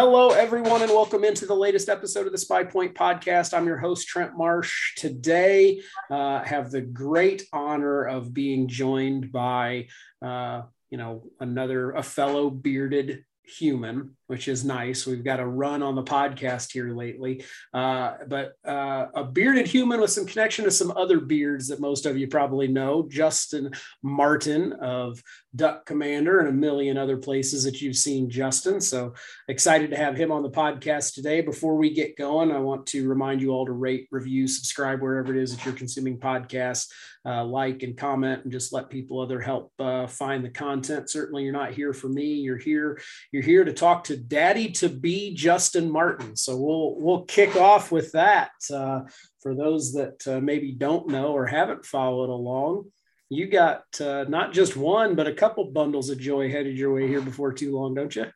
Hello, everyone, and welcome into the latest episode of the Spy Point podcast. I'm your host, Trent Marsh. Today, uh, have the great honor of being joined by, uh, you know, another a fellow bearded human, which is nice. We've got a run on the podcast here lately, uh, but uh, a bearded human with some connection to some other beards that most of you probably know. Justin Martin of Duck Commander and a million other places that you've seen Justin. So excited to have him on the podcast today. Before we get going, I want to remind you all to rate, review, subscribe wherever it is that you're consuming podcasts, uh, like and comment, and just let people other help uh, find the content. Certainly, you're not here for me. You're here. You're here to talk to Daddy to be Justin Martin. So we'll we'll kick off with that. Uh, for those that uh, maybe don't know or haven't followed along you got uh, not just one, but a couple bundles of joy headed your way here before too long, don't you?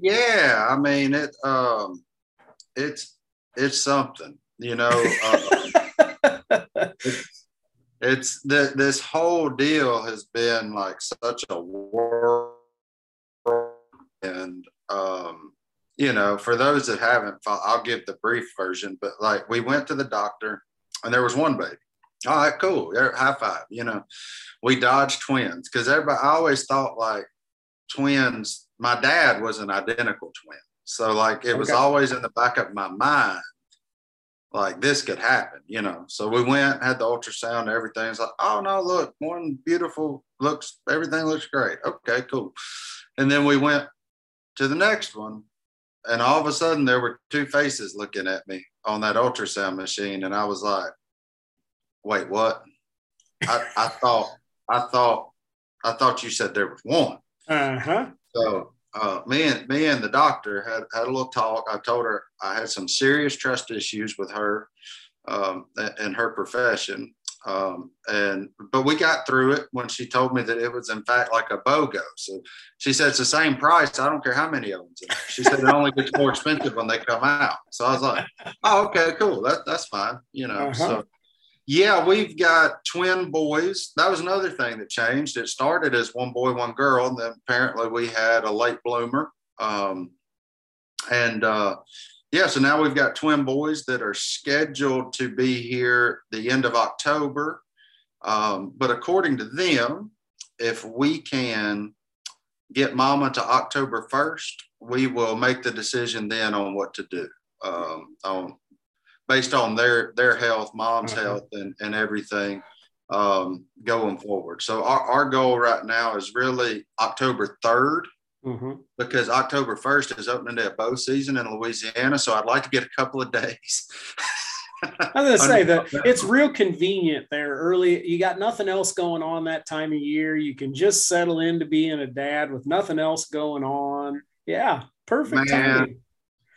Yeah, I mean it. Um, it's it's something, you know. Uh, it's, it's the, this whole deal has been like such a whirl, and um, you know, for those that haven't, I'll give the brief version. But like, we went to the doctor, and there was one baby all right, cool. High five. You know, we dodged twins because everybody, I always thought like twins, my dad was an identical twin. So, like, it was always in the back of my mind, like this could happen, you know. So we went, had the ultrasound, everything. It's like, oh no, look, one beautiful, looks, everything looks great. Okay, cool. And then we went to the next one, and all of a sudden there were two faces looking at me on that ultrasound machine. And I was like, wait, what? I, I thought, I thought, I thought you said there was one. Uh huh. So uh, me and me and the doctor had had a little talk. I told her I had some serious trust issues with her um, and her profession. Um, and but we got through it when she told me that it was in fact like a BOGO. So she said it's the same price. I don't care how many of them. She said it only gets more expensive when they come out. So I was like, oh, okay, cool. That that's fine. You know. Uh-huh. So yeah, we've got twin boys. That was another thing that changed. It started as one boy, one girl, and then apparently we had a late bloomer. Um, and uh, yeah, so now we've got twin boys that are scheduled to be here the end of October. Um, but according to them, if we can get mama to October 1st, we will make the decision then on what to do um, on based on their their health, mom's mm-hmm. health, and and everything um, going forward. So our, our goal right now is really October 3rd mm-hmm. because October 1st is opening day of bow season in Louisiana. So I'd like to get a couple of days. I was gonna say that it's real convenient there early. You got nothing else going on that time of year. You can just settle into being a dad with nothing else going on. Yeah, perfect Man, timing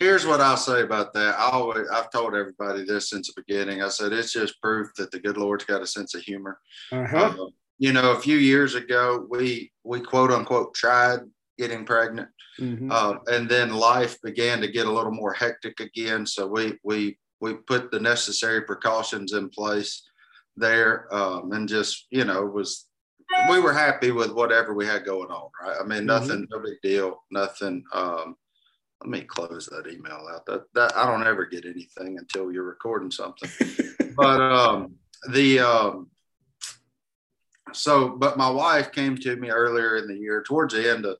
here's what I'll say about that. I always I've told everybody this since the beginning. I said it's just proof that the good Lord's got a sense of humor. Uh-huh. Uh, you know, a few years ago, we we quote unquote tried getting pregnant, mm-hmm. uh, and then life began to get a little more hectic again. So we we we put the necessary precautions in place there, um, and just you know was we were happy with whatever we had going on. Right? I mean, mm-hmm. nothing, mm-hmm. no big deal, nothing. Um, let me close that email out. That that I don't ever get anything until you're recording something. but um, the um, so but my wife came to me earlier in the year, towards the end of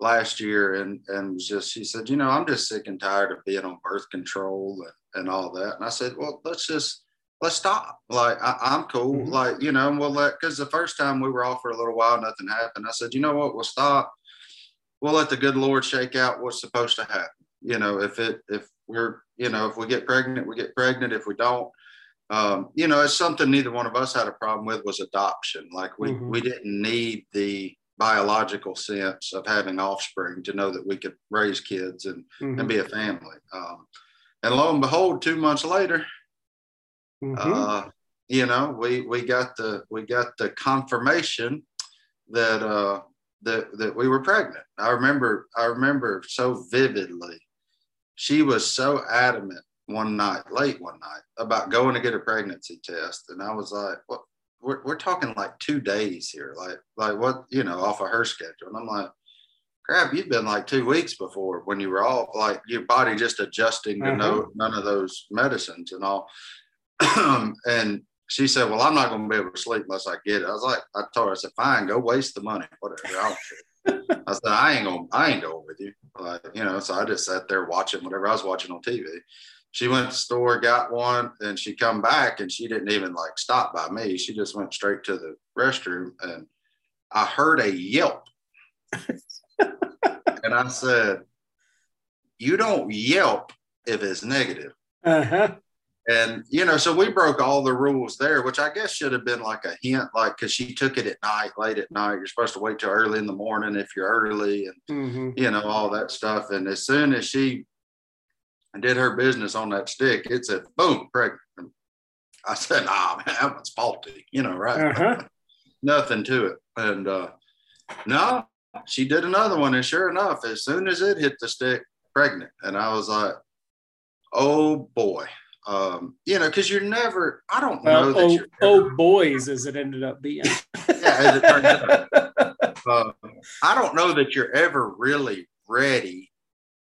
last year, and and was just she said, you know, I'm just sick and tired of being on birth control and, and all that. And I said, well, let's just let's stop. Like I, am cool. Mm-hmm. Like you know, we'll let because the first time we were off for a little while, nothing happened. I said, you know what, we'll stop we'll let the good Lord shake out what's supposed to happen. You know, if it if we're you know if we get pregnant, we get pregnant. If we don't, um, you know, it's something neither one of us had a problem with was adoption. Like we mm-hmm. we didn't need the biological sense of having offspring to know that we could raise kids and mm-hmm. and be a family. Um, and lo and behold, two months later, mm-hmm. uh, you know, we we got the we got the confirmation that uh, that that we were pregnant. I remember I remember so vividly. She was so adamant one night, late one night, about going to get a pregnancy test, and I was like, "What? We're, we're talking like two days here, like like what you know, off of her schedule." And I'm like, crap, you've been like two weeks before when you were all like your body just adjusting to uh-huh. no none of those medicines and all. and she said, Well, I'm not gonna be able to sleep unless I get it. I was like, I told her, I said, fine, go waste the money, whatever. I. I said, I ain't gonna I ain't going with you. Like, you know, so I just sat there watching whatever I was watching on TV. She went to the store, got one, and she come back and she didn't even like stop by me. She just went straight to the restroom and I heard a yelp. and I said, You don't yelp if it's negative. Uh-huh. And, you know, so we broke all the rules there, which I guess should have been like a hint, like, because she took it at night, late at night. You're supposed to wait till early in the morning if you're early and, mm-hmm. you know, all that stuff. And as soon as she did her business on that stick, it said, boom, pregnant. And I said, nah, man, that one's faulty, you know, right? Uh-huh. Nothing to it. And, uh, no, she did another one, and sure enough, as soon as it hit the stick, pregnant, and I was like, "Oh boy." Um, you know, because you're never, I don't know that oh, you're oh boys, as it ended up being. yeah, as it turned out. Uh, I don't know that you're ever really ready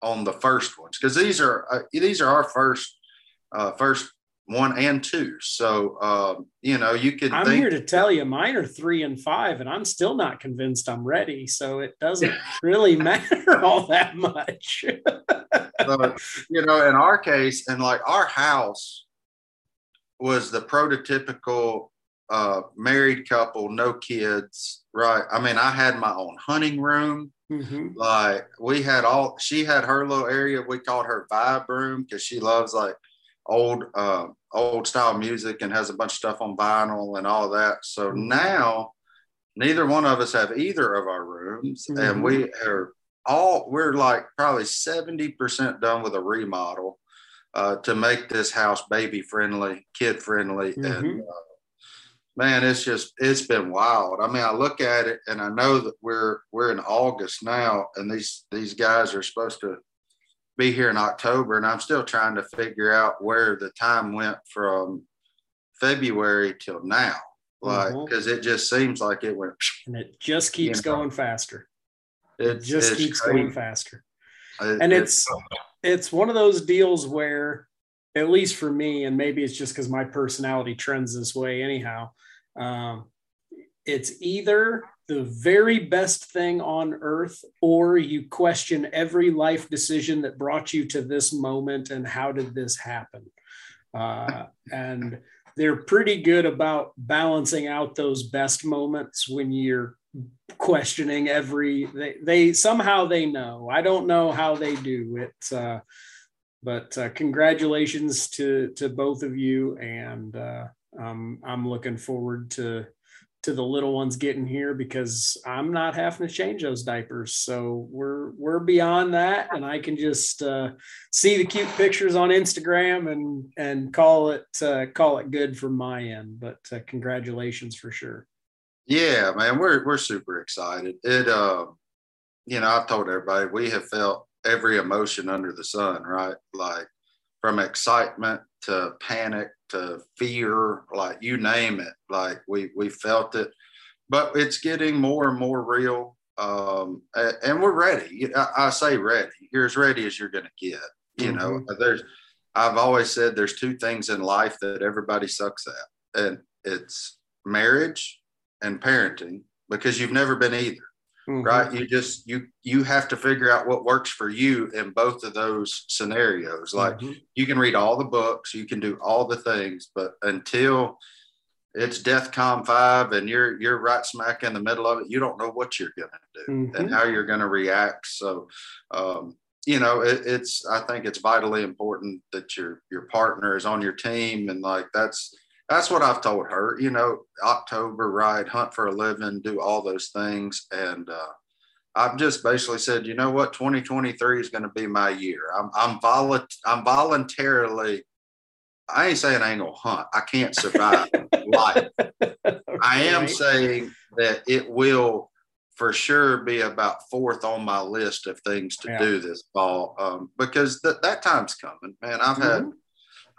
on the first ones because these are uh, these are our first uh, first one and two. So um, you know, you can. I'm think- here to tell you, mine are three and five, and I'm still not convinced I'm ready. So it doesn't really matter all that much. but, you know, in our case, and like our house was the prototypical uh, married couple, no kids, right? I mean, I had my own hunting room. Mm-hmm. Like we had all, she had her little area. We called her vibe room because she loves like old uh, old style music and has a bunch of stuff on vinyl and all that. So mm-hmm. now neither one of us have either of our rooms, mm-hmm. and we are all we're like probably seventy percent done with a remodel uh, to make this house baby friendly, kid friendly, mm-hmm. and. Uh, man, it's just it's been wild. I mean, I look at it and I know that we're we're in August now, and these these guys are supposed to be here in October, and I'm still trying to figure out where the time went from February till now. Like, because mm-hmm. it just seems like it went, and it just keeps you know, going faster. It just keeps crazy. going faster, it, and it's, it's it's one of those deals where, at least for me, and maybe it's just because my personality trends this way. Anyhow, um, it's either the very best thing on earth, or you question every life decision that brought you to this moment and how did this happen? Uh, and they're pretty good about balancing out those best moments when you're questioning every they, they somehow they know i don't know how they do it uh, but uh, congratulations to to both of you and uh, um, i'm looking forward to to the little ones getting here because I'm not having to change those diapers. So we're we're beyond that, and I can just uh, see the cute pictures on Instagram and and call it uh, call it good from my end. But uh, congratulations for sure. Yeah, man, we're we're super excited. It uh, you know, I've told everybody we have felt every emotion under the sun, right? Like from excitement to panic to fear, like you name it. Like we we felt it, but it's getting more and more real. Um, and we're ready. I, say ready. You're as ready as you're going to get. You mm-hmm. know, there's. I've always said there's two things in life that everybody sucks at, and it's marriage and parenting because you've never been either mm-hmm. right you just you you have to figure out what works for you in both of those scenarios like mm-hmm. you can read all the books you can do all the things but until it's DEFCON five and you're you're right smack in the middle of it you don't know what you're going to do mm-hmm. and how you're going to react so um, you know it, it's i think it's vitally important that your your partner is on your team and like that's that's what I've told her. You know, October ride, hunt for a living, do all those things, and uh, I've just basically said, you know what, 2023 is going to be my year. I'm I'm, volu- I'm voluntarily. I ain't saying I ain't gonna hunt. I can't survive life. I am saying that it will for sure be about fourth on my list of things to yeah. do this fall um, because th- that time's coming, man. I've mm-hmm. had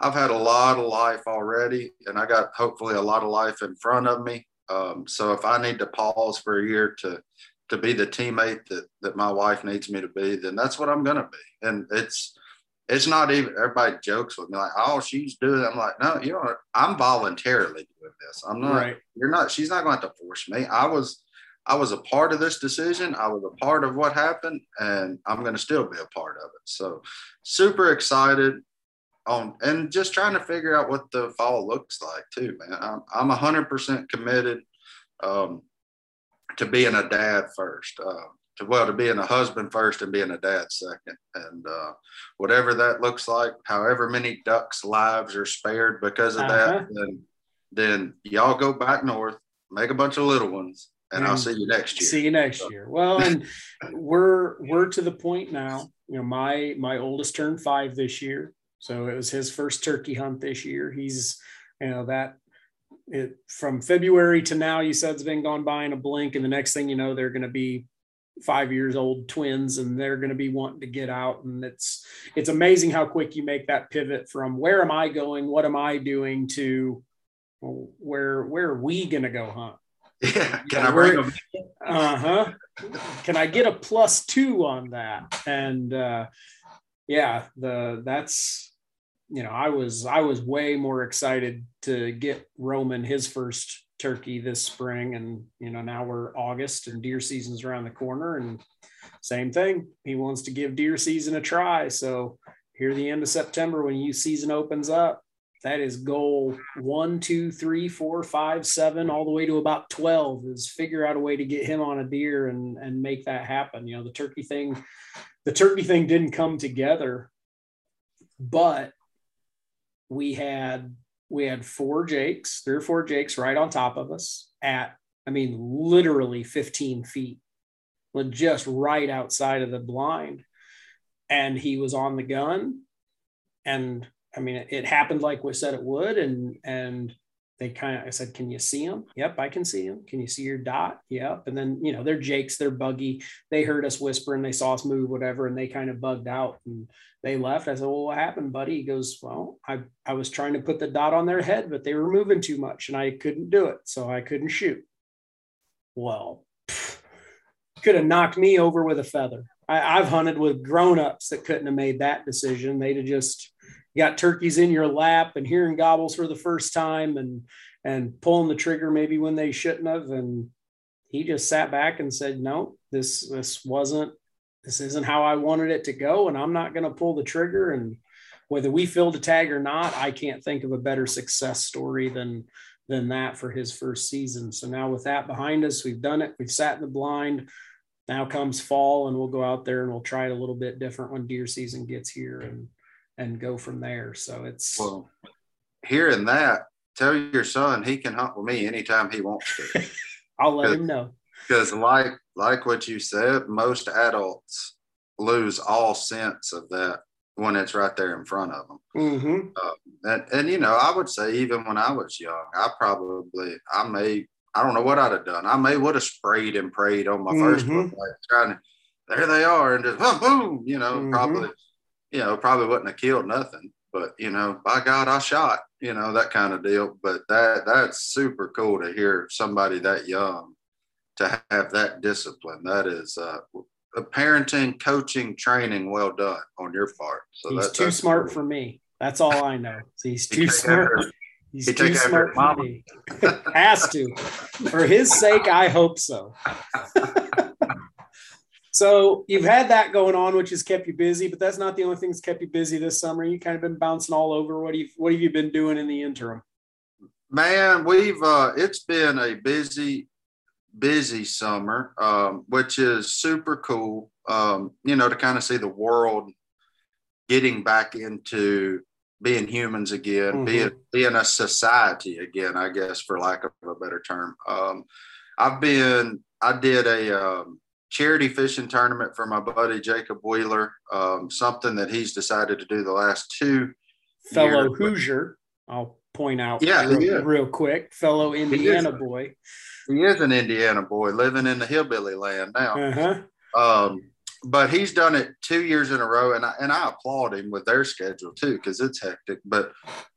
I've had a lot of life already, and I got hopefully a lot of life in front of me. Um, so if I need to pause for a year to to be the teammate that that my wife needs me to be, then that's what I'm gonna be. And it's it's not even everybody jokes with me like, oh, she's doing. It. I'm like, no, you know, I'm voluntarily doing this. I'm not. Right. You're not. She's not going to to force me. I was. I was a part of this decision. I was a part of what happened, and I'm going to still be a part of it. So, super excited on and just trying to figure out what the fall looks like too, man. I'm, I'm 100% committed um, to being a dad first. Uh, to well, to being a husband first and being a dad second, and uh, whatever that looks like, however many ducks' lives are spared because of uh-huh. that, then then y'all go back north, make a bunch of little ones, and, and I'll see you next year. See you next so. year. Well, and we're we're to the point now. You know, my my oldest turned five this year. So it was his first turkey hunt this year. He's, you know, that it from February to now, you said it's been gone by in a blink. And the next thing you know, they're going to be five years old twins and they're going to be wanting to get out. And it's, it's amazing how quick you make that pivot from where am I going? What am I doing to well, where, where are we going to go hunt? Yeah. Can I bring them? Uh huh. Can I get a plus two on that? And, uh, yeah, the that's you know, I was I was way more excited to get Roman his first turkey this spring, and you know now we're August and deer season's around the corner, and same thing. He wants to give deer season a try, so here the end of September when you season opens up, that is goal one, two, three, four, five, seven, all the way to about 12 is figure out a way to get him on a deer and, and make that happen. You know, the turkey thing the turkey thing didn't come together, but we had we had four jakes, three or four jakes right on top of us at, I mean, literally 15 feet, just right outside of the blind. And he was on the gun. And I mean, it, it happened like we said it would. And and they kind of I said, Can you see them? Yep, I can see them. Can you see your dot? Yep. And then, you know, they're Jakes, they're buggy. They heard us whisper and they saw us move, whatever, and they kind of bugged out and they left. I said, Well, what happened, buddy? He goes, Well, I, I was trying to put the dot on their head, but they were moving too much and I couldn't do it. So I couldn't shoot. Well, could have knocked me over with a feather. I, I've hunted with grown-ups that couldn't have made that decision. They'd have just got turkeys in your lap and hearing gobbles for the first time and and pulling the trigger maybe when they shouldn't have. And he just sat back and said no this this wasn't this isn't how i wanted it to go. And i'm not going to pull the trigger. And whether we filled a tag or not i can't think of a better success story than than that for his first season. So now with that behind us we've done it. We've sat in the blind. Now comes fall and we'll go out there and we'll try it a little bit different when deer season gets here. And and go from there. So it's well, hearing that, tell your son he can hunt with me anytime he wants to. I'll let him know. Because like like what you said, most adults lose all sense of that when it's right there in front of them. Mm-hmm. Uh, and, and you know, I would say even when I was young, I probably I may I don't know what I'd have done. I may would have sprayed and prayed on my mm-hmm. first one, like trying to there they are and just boom, boom you know, mm-hmm. probably you know, probably wouldn't have killed nothing, but you know, by God, I shot, you know, that kind of deal. But that that's super cool to hear somebody that young to have that discipline. That is uh, a parenting, coaching, training well done on your part. So he's that, too smart cool. for me. That's all I know. he's too smart. he's he too smart for me. Has to. For his sake, I hope so. So you've had that going on, which has kept you busy, but that's not the only thing that's kept you busy this summer. You kind of been bouncing all over. What do you what have you been doing in the interim? Man, we've uh it's been a busy, busy summer, um, which is super cool. Um, you know, to kind of see the world getting back into being humans again, mm-hmm. being being a society again, I guess, for lack of a better term. Um, I've been I did a um, charity fishing tournament for my buddy Jacob Wheeler. Um, something that he's decided to do the last two. Fellow years. Hoosier, I'll point out. Yeah, real, real quick, fellow Indiana he boy. He is an Indiana boy living in the hillbilly land now. Uh-huh. Um, but he's done it two years in a row, and I, and I applaud him with their schedule too because it's hectic. But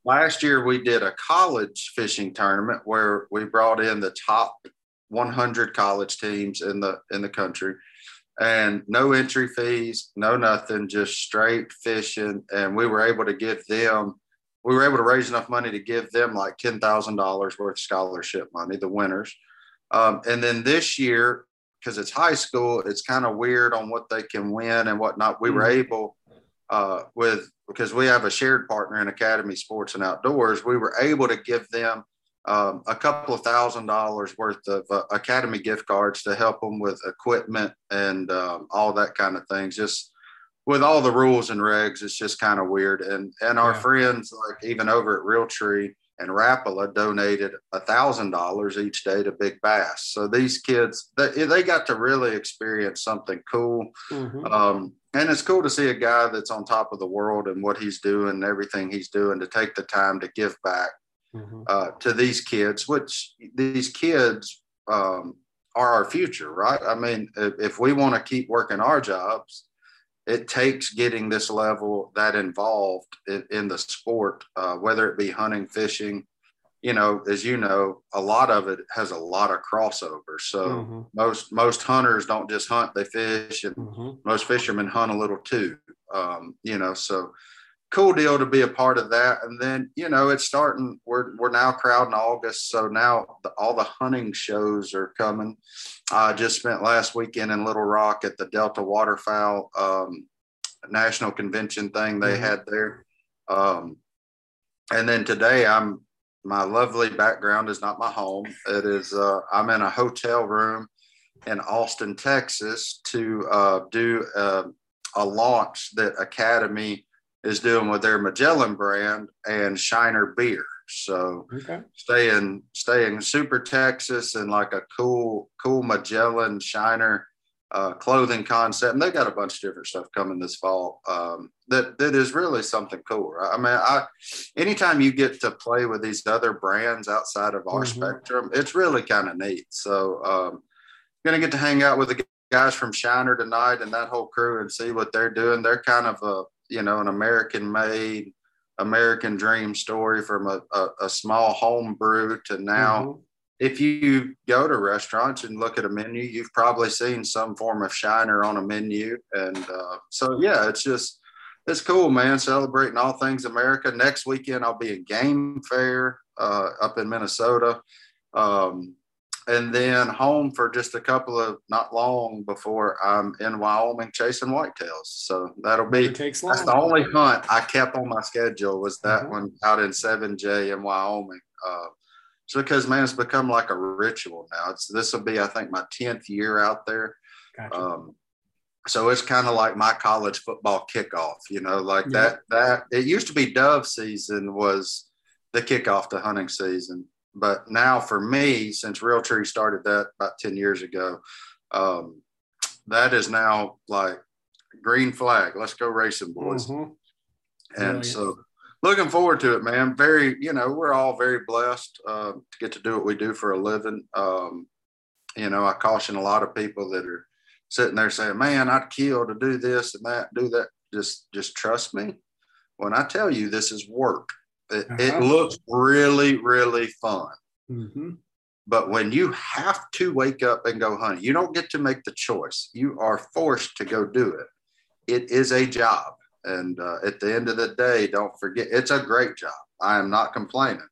last year we did a college fishing tournament where we brought in the top 100 college teams in the in the country. And no entry fees no nothing just straight fishing. And we were able to give them we were able to raise enough money to give them like $10000 worth of scholarship money the winners. Um, and then this year because it's high school it's kind of weird on what they can win and whatnot. We mm-hmm. were able uh, with because we have a shared partner in academy sports and outdoors we were able to give them um, a couple of thousand dollars worth of uh, academy gift cards to help them with equipment and um, all that kind of things just with all the rules and regs it's just kind of weird and and our yeah. friends like even over at realtree and Rapala donated a thousand dollars each day to Big Bass. So these kids, they, they got to really experience something cool. Mm-hmm. Um, and it's cool to see a guy that's on top of the world and what he's doing, everything he's doing to take the time to give back mm-hmm. uh, to these kids, which these kids um, are our future, right? I mean, if, if we want to keep working our jobs, it takes getting this level that involved in, in the sport, uh, whether it be hunting, fishing. You know, as you know, a lot of it has a lot of crossover. So mm-hmm. most most hunters don't just hunt; they fish, and mm-hmm. most fishermen hunt a little too. Um, you know, so cool deal to be a part of that. And then, you know, it's starting, we're, we're now crowding August. So now the, all the hunting shows are coming. I just spent last weekend in Little Rock at the Delta Waterfowl um, National Convention thing they mm-hmm. had there. Um, and then today I'm, my lovely background is not my home. It is, uh, I'm in a hotel room in Austin, Texas to uh, do uh, a launch that Academy is doing with their Magellan brand and Shiner beer. So okay. staying staying super Texas and like a cool cool Magellan Shiner uh, clothing concept. And they got a bunch of different stuff coming this fall. Um, that that is really something cool. I mean, I anytime you get to play with these other brands outside of our mm-hmm. spectrum, it's really kind of neat. So um, gonna get to hang out with the guys from Shiner tonight and that whole crew and see what they're doing. They're kind of a you know an American made American dream story from a, a, a small home brew to now. Mm-hmm. If you go to restaurants and look at a menu, you've probably seen some form of shiner on a menu. And uh, so, yeah, it's just, it's cool, man. Celebrating all things America. Next weekend, I'll be at Game Fair uh, up in Minnesota. Um, and then home for just a couple of not long before I'm in Wyoming chasing whitetails. So that'll be that's the only hunt I kept on my schedule was that mm-hmm. one out in 7J in Wyoming. Uh, so because man, it's become like a ritual now. It's this will be I think my 10th year out there. Gotcha. Um, so it's kind of like my college football kickoff, you know, like that. That it used to be dove season was the kickoff to hunting season but now for me, since Realtree started that about 10 years ago, um, that is now like green flag. Let's go racing, boys. Mm-hmm. And yeah, so looking forward to it, man. Very, you know, we're all very blessed uh, to get to do what we do for a living. Um, you know, I caution a lot of people that are sitting there saying, man, I'd kill to do this and that, do that. Just, just trust me. When I tell you this is work, it, uh-huh. it looks really, really fun. Mm-hmm. But when you have to wake up and go hunting, you don't get to make the choice. You are forced to go do it. It is a job. And uh, at the end of the day, don't forget it's a great job. I am not complaining,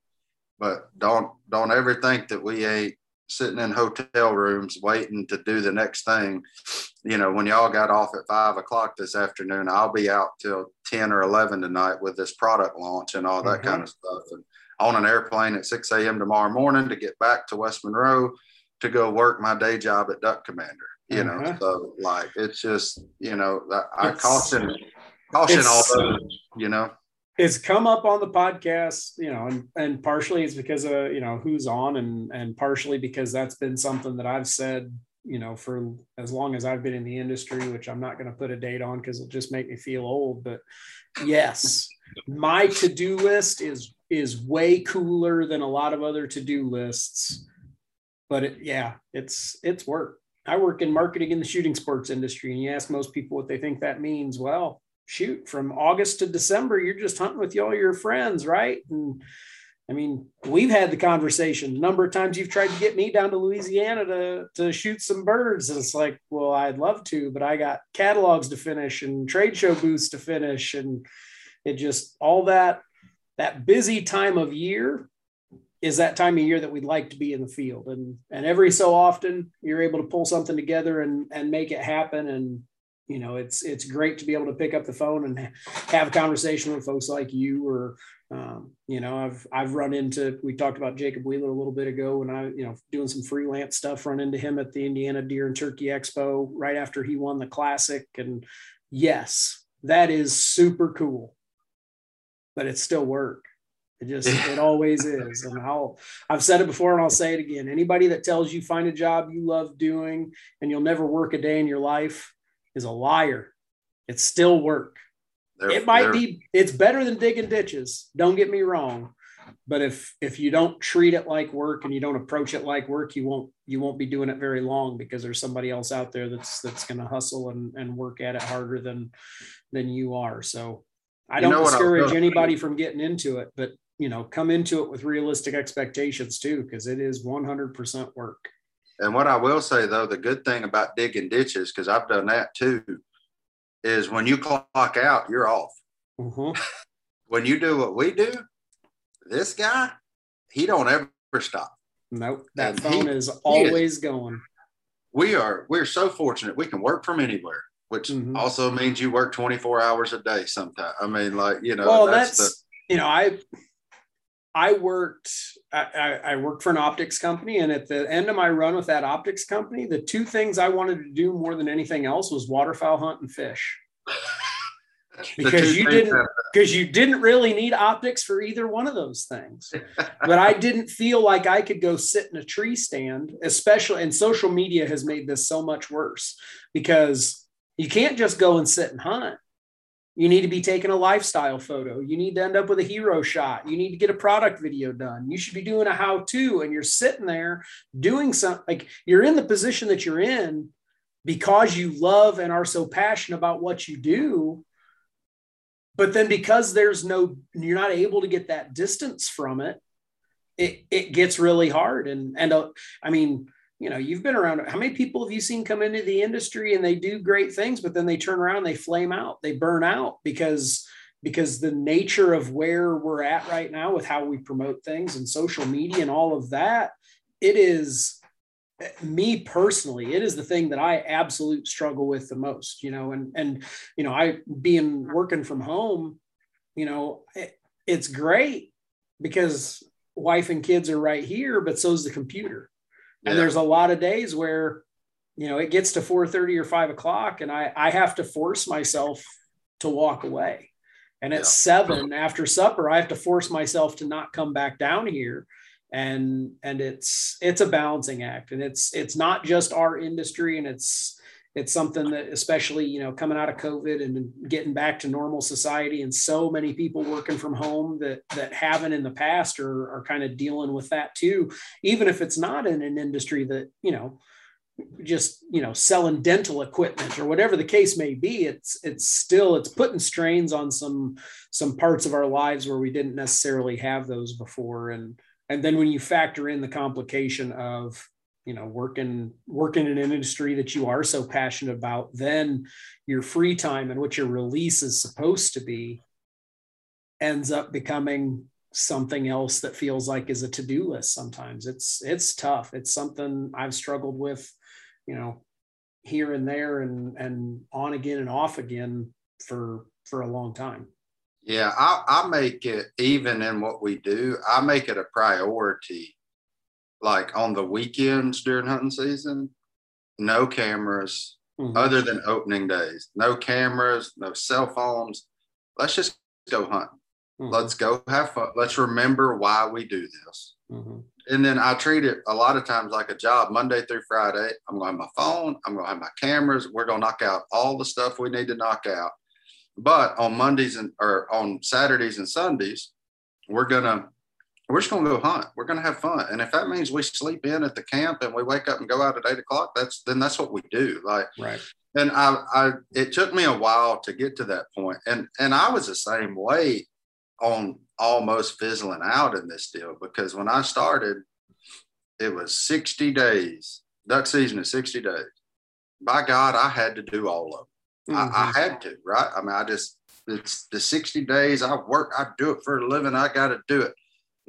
but don't don't ever think that we ain't sitting in hotel rooms waiting to do the next thing. You know, when y'all got off at five o'clock this afternoon, I'll be out till 10 or 11 tonight with this product launch and all that mm-hmm. kind of stuff. And on an airplane at 6 a.m. tomorrow morning to get back to West Monroe to go work my day job at Duck Commander. You mm-hmm. know, so like it's just, you know, I, I caution caution all those, you know it's come up on the podcast, you know, and, and partially it's because of, you know, who's on and, and partially because that's been something that I've said, you know, for as long as I've been in the industry, which I'm not going to put a date on because it'll just make me feel old. But yes, my to-do list is, is way cooler than a lot of other to-do lists, but it, yeah, it's, it's work. I work in marketing in the shooting sports industry and you ask most people what they think that means. Well, shoot, from August to December, you're just hunting with all your friends, right? And I mean, we've had the conversation. A number of times you've tried to get me down to Louisiana to to shoot some birds. And it's like, well, I'd love to, but I got catalogs to finish and trade show booths to finish. And it just all that that busy time of year is that time of year that we'd like to be in the field. And and every so often you're able to pull something together and and make it happen. And you know, it's it's great to be able to pick up the phone and have a conversation with folks like you or um, you know, I've I've run into we talked about Jacob Wheeler a little bit ago when I, you know, doing some freelance stuff, run into him at the Indiana Deer and Turkey Expo right after he won the classic. And yes, that is super cool. But it's still work. It just it always is. And I'll I've said it before and I'll say it again. Anybody that tells you find a job you love doing and you'll never work a day in your life is a liar. It's still work. They're, it might be it's better than digging ditches don't get me wrong but if if you don't treat it like work and you don't approach it like work you won't you won't be doing it very long because there's somebody else out there that's that's going to hustle and, and work at it harder than than you are so i don't discourage anybody from getting into it but you know come into it with realistic expectations too because it is 100% work and what i will say though the good thing about digging ditches because i've done that too is when you clock out, you're off. Mm-hmm. when you do what we do, this guy, he don't ever stop. Nope. That and phone he, is always is, going. We are we're so fortunate we can work from anywhere, which mm-hmm. also means you work 24 hours a day sometimes. I mean, like, you know, well, that's, that's the, you know, I I worked I, I, worked for an optics company, and at the end of my run with that optics company, the two things I wanted to do more than anything else was waterfowl hunt and fish. because you didn't because you didn't really need optics for either one of those things but i didn't feel like i could go sit in a tree stand especially and social media has made this so much worse because you can't just go and sit and hunt you need to be taking a lifestyle photo. You need to end up with a hero shot. You need to get a product video done. You should be doing a how to, and you're sitting there doing something like you're in the position that you're in because you love and are so passionate about what you do. But then because there's no, you're not able to get that distance from it, it, it gets really hard. And, and uh, I mean, you know you've been around how many people have you seen come into the industry and they do great things but then they turn around they flame out they burn out because because the nature of where we're at right now with how we promote things and social media and all of that it is me personally it is the thing that i absolute struggle with the most you know and and you know i being working from home you know it, it's great because wife and kids are right here but so's the computer and there's a lot of days where, you know, it gets to 4:30 or 5 o'clock, and I I have to force myself to walk away. And at yeah. seven after supper, I have to force myself to not come back down here. And and it's it's a balancing act. And it's it's not just our industry and it's it's something that especially you know coming out of covid and getting back to normal society and so many people working from home that that haven't in the past are, are kind of dealing with that too. Even if it's not in an industry that you know just you know selling dental equipment or whatever the case may be it's it's still it's putting strains on some some parts of our lives where we didn't necessarily have those before. And and then when you factor in the complication of you know working working in an industry that you are so passionate about then your free time and what your release is supposed to be ends up becoming something else that feels like is a to-do list sometimes. It's it's tough. It's something i've struggled with you know here and there and and on again and off again for for a long time. Yeah i i make it even in what we do i make it a priority like on the weekends during hunting season, no cameras mm-hmm. other than opening days. No cameras, no cell phones. Let's just go hunt. Mm-hmm. Let's go have fun. Let's remember why we do this. Mm-hmm. And then I treat it a lot of times like a job Monday through Friday. I'm going to have my phone, I'm going to have my cameras. We're going to knock out all the stuff we need to knock out. But on Mondays and or on Saturdays and Sundays, we're going to we're just going to go hunt. We're going to have fun. And if that means we sleep in at the camp and we wake up and go out at eight o'clock, that's then that's what we do. Like, right. And I, I, it took me a while to get to that point, and and I was the same way on almost fizzling out in this deal because when I started, it was 60 days. Duck season is 60 days. By God, I had to do all of them. Mm-hmm. I, I, mm-hmm. had to, right? I mean, I just, it's the 60 days I work, I do it for a living. I got to do it.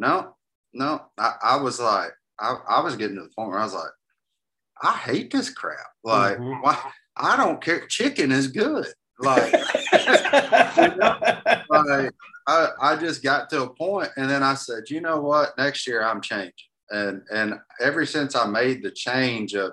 No, no. I, I was like, I, I, was getting to the point where I was like, I hate this crap. Like, mm-hmm. why? I don't care. Chicken is good. Like, you know, like I, I just got to a point and then I said, you know what? Next year I'm changing. And and ever since I made the change of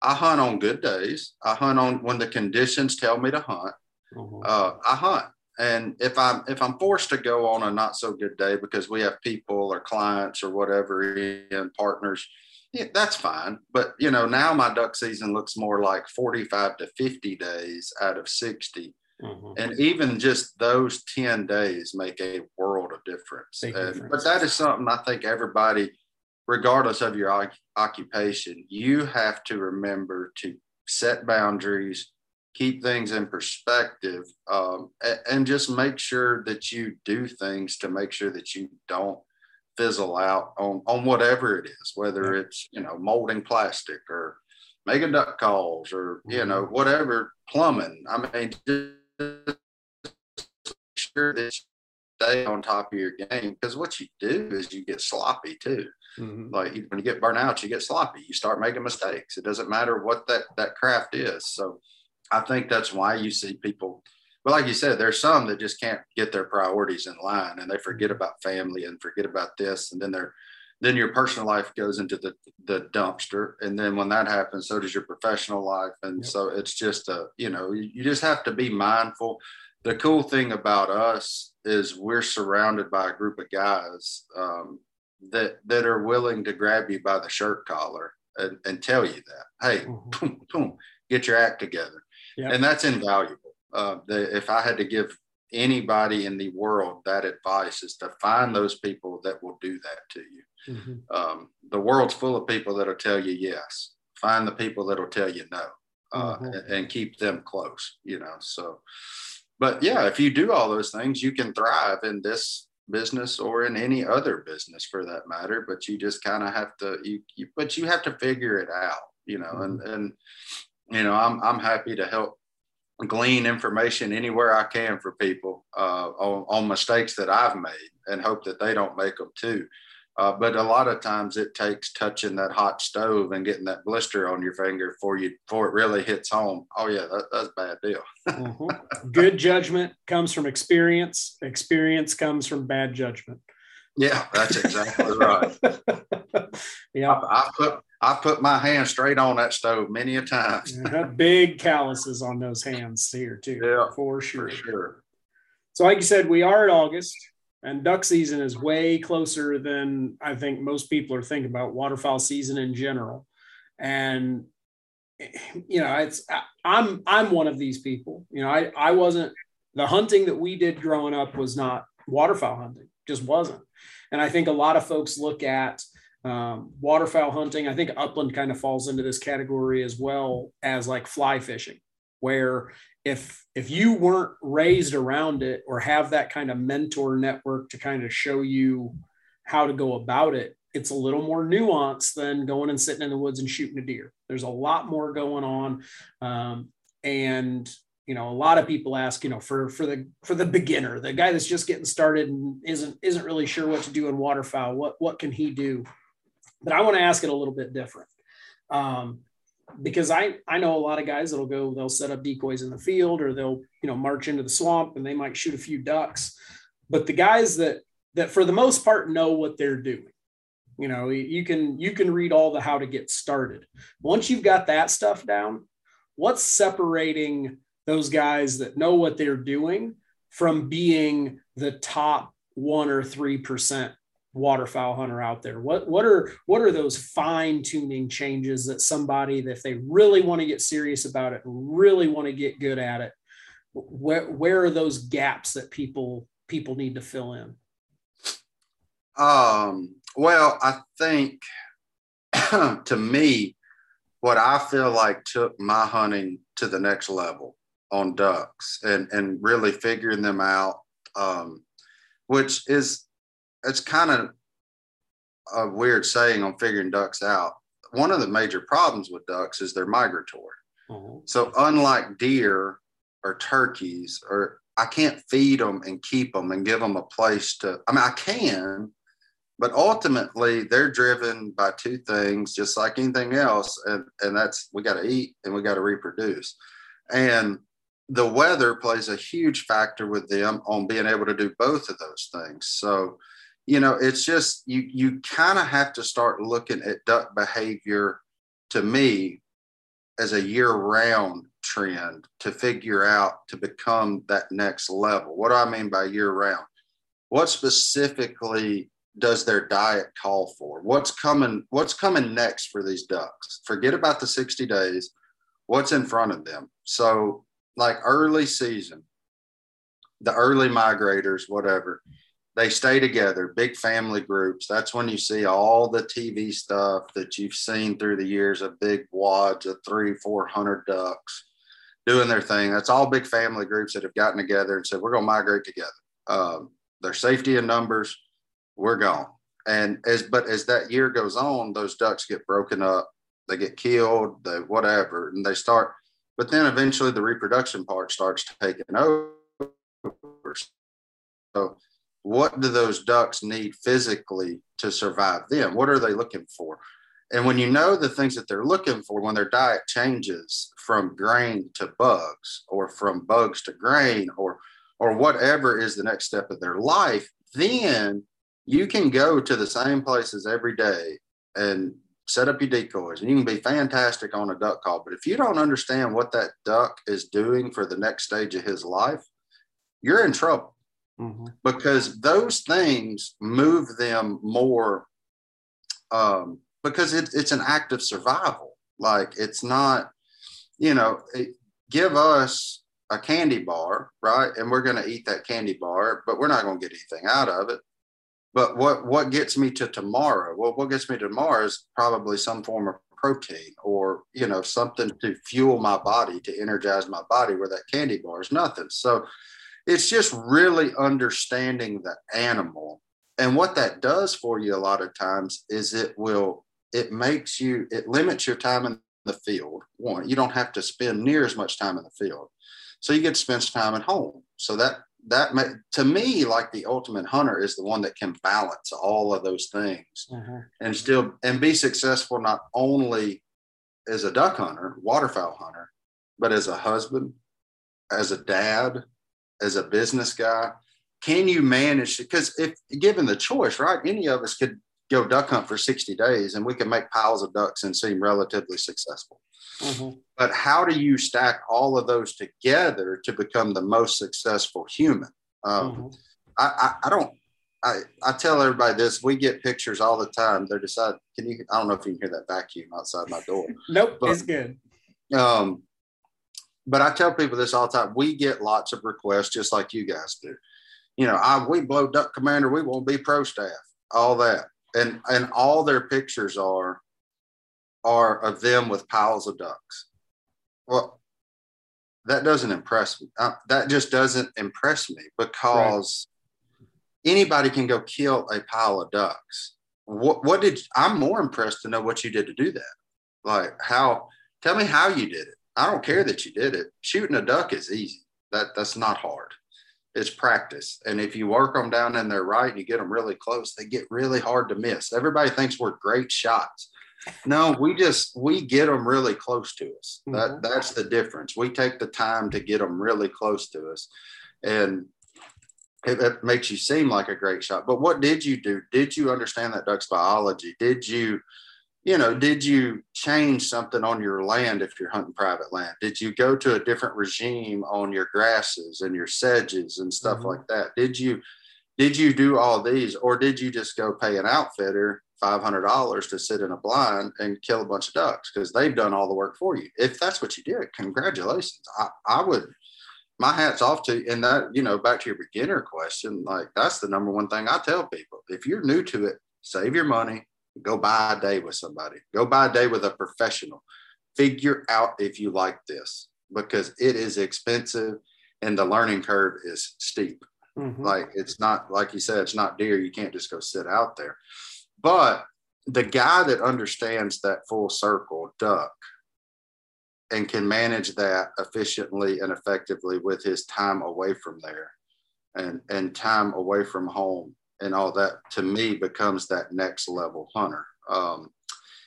I hunt on good days. I hunt on when the conditions tell me to hunt. Mm-hmm. Uh, I hunt. And if I'm if I'm forced to go on a not so good day because we have people or clients or whatever and partners, yeah, that's fine. But you know, now my duck season looks more like 45 to 50 days out of 60. Mm-hmm. And even just those 10 days make a world of difference. And, difference. But that is something I think everybody, regardless of your occupation, you have to remember to set boundaries, keep things in perspective, um, and, and just make sure that you do things to make sure that you don't fizzle out on on whatever it is, whether it's you know molding plastic or making duck calls or you know mm-hmm. whatever plumbing. I mean, just make sure that you stay on top of your game because what you do is you get sloppy too. Mm-hmm. Like when you get burnt out, you get sloppy. You start making mistakes. It doesn't matter what that that craft is. So I think that's why you see people but like you said, there's some that just can't get their priorities in line and they forget about family and forget about this. And then they're, then your personal life goes into the, the dumpster. And then when that happens, so does your professional life. And yep. so it's just a, you know, you just have to be mindful. The cool thing about us is we're surrounded by a group of guys um, that, that are willing to grab you by the shirt collar and, and tell you that, hey, mm-hmm. boom, boom, get your act together. Yep. And that's invaluable uh, the, if I had to give anybody in the world that advice is to find those people that will do that to you. Mm-hmm. Um, the world's full of people that'll tell you yes. Find the people that'll tell you no, uh, mm-hmm. and, and, keep them close. You know, so. But yeah, if you do all those things, you can thrive in this business or in any other business for that matter. But you just kind of have to you, you, but you have to figure it out. You know, mm-hmm. and and you know, I'm I'm happy to help glean information anywhere I can for people uh, on, on, mistakes that I've made and hope that they don't make them too. Uh, but a lot of times it takes touching that hot stove and getting that blister on your finger before you before it really hits home. Oh yeah, that, that's a bad deal. mm-hmm. Good judgment comes from experience. Experience comes from bad judgment. Yeah, that's exactly right. yeah, I, I, put I put my hand straight on that stove many a time. big calluses on those hands here too. Yeah, for sure. For sure. So, like you said, we are at August, and duck season is way closer than I think most people are thinking about waterfowl season in general. And you know, it's I'm I'm one of these people. You know, I I wasn't the hunting that we did growing up was not waterfowl hunting, just wasn't. And I think a lot of folks look at um, waterfowl hunting. I think upland kind of falls into this category as well as like fly fishing, where if if you weren't raised around it or have that kind of mentor network to kind of show you how to go about it, it's a little more nuanced than going and sitting in the woods and shooting a deer. There's a lot more going on, um, and you know a lot of people ask you know for for the for the beginner the guy that's just getting started and isn't isn't really sure what to do in waterfowl what what can he do but I want to ask it a little bit different. Um, because I, I know a lot of guys that'll go, they'll set up decoys in the field or they'll, you know, march into the swamp and they might shoot a few ducks. But the guys that, that for the most part know what they're doing, you know, you can, you can read all the how to get started. Once you've got that stuff down, what's separating those guys that know what they're doing from being the top one or 3% waterfowl hunter out there. What what are what are those fine tuning changes that somebody that if they really want to get serious about it really want to get good at it where where are those gaps that people people need to fill in? Um well i think to me what i feel like took my hunting to the next level on ducks and and really figuring them out um which is it's kind of a weird saying on figuring ducks out. One of the major problems with ducks is they're migratory. Mm-hmm. So unlike deer or turkeys, or I can't feed them and keep them and give them a place to. I mean, I can, but ultimately they're driven by two things, just like anything else, and and that's we got to eat and we got to reproduce, and the weather plays a huge factor with them on being able to do both of those things. So you know, it's just you you kind of have to start looking at duck behavior to me as a year-round trend to figure out to become that next level. What do I mean by year-round? What specifically does their diet call for? What's coming? What's coming next for these ducks? Forget about the 60 days. What's in front of them? So, like early season, the early migrators, whatever they stay together, big family groups. That's when you see all the TV stuff that you've seen through the years of big wads of three, 400 ducks doing their thing. That's all big family groups that have gotten together and said, we're going to migrate together. Um, their safety in numbers, we're gone. And as, but as that year goes on, those ducks get broken up, they get killed, they whatever, and they start, but then eventually the reproduction part starts taking over. So what do those ducks need physically to survive them? What are they looking for? And when you know the things that they're looking for, when their diet changes from grain to bugs or from bugs to grain or or whatever is the next step of their life, then you can go to the same places every day and set up your decoys and you can be fantastic on a duck call. But if you don't understand what that duck is doing for the next stage of his life, you're in trouble mm-hmm. because those things move them more um, because it, it's an act of survival. Like it's not, you know, it, give us a candy bar, right? And we're going to eat that candy bar, but we're not going to get anything out of it. But what what gets me to tomorrow? Well, what gets me to tomorrow is probably some form of protein or you know something to fuel my body to energize my body where that candy bar is nothing. So it's just really understanding the animal. And what that does for you a lot of times is it will it makes you it limits your time in the field one. You don't have to spend near as much time in the field. So you get to spend time at home. So that that may, to me like the ultimate hunter is the one that can balance all of those things mm-hmm. and still and be successful not only as a duck hunter waterfowl hunter but as a husband as a dad as a business guy can you manage because if given the choice right any of us could go duck hunt for 60 days and we can make piles of ducks and seem relatively successful mm-hmm. but how do you stack all of those together to become the most successful human um, mm-hmm. I, I, I, don't I, I tell everybody this we get pictures all the time they're deciding can you i don't know if you can hear that vacuum outside my door nope but, it's good um but I tell people this all the time. We get lots of requests, just like you guys do. You know, I we blow duck commander. We won't be pro staff. All that, and and all their pictures are are of them with piles of ducks. Well, that doesn't impress me. Uh, that just doesn't impress me because right. anybody can go kill a pile of ducks. What what did I'm more impressed to know what you did to do that? Like how? Tell me how you did it I don't care that you did it. Shooting a duck is easy. That that's not hard. It's practice. And if you work them down in there right and you get them really close, they get really hard to miss. Everybody thinks we're great shots. No, we just we get them really close to us. That mm-hmm. that's the difference. We take the time to get them really close to us, and it, it, makes you seem like a great shot. But what did you do? Did you understand that duck's biology? Did you you know, did you change something on your land if you're hunting private land? Did you go to a different regime on your grasses and your sedges and stuff mm-hmm. like that? Did you did you do all these or did you just go pay an outfitter $500 to sit in a blind and kill a bunch of ducks because they've done all the work for you? If that's what you did, congratulations. I, I would my hat's off to and that you know back to your beginner question like that's the number one thing i tell people if you're new to it save your money Go buy a day with somebody. Go buy a day with a professional. Figure out if you like this because it is expensive and the learning curve is steep. Mm-hmm. Like it's not like you said, it's not deer. You can't just go sit out there. But the guy that understands that full circle duck and can manage that efficiently and effectively with his time away from there and and time away from home and all that to me becomes that next level hunter. Um,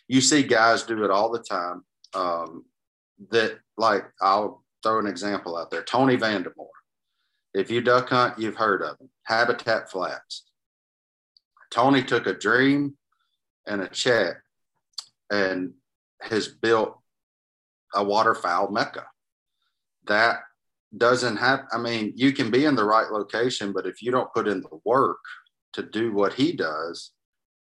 you see guys do it all the time um, that like i'll throw an example out there. Tony vandemore. If you duck hunt you've heard of him. Habitat flats. Tony took a dream and a check and has built a waterfowl mecca. That doesn't have i mean you can be in the right location but if you don't put in the work to do what he does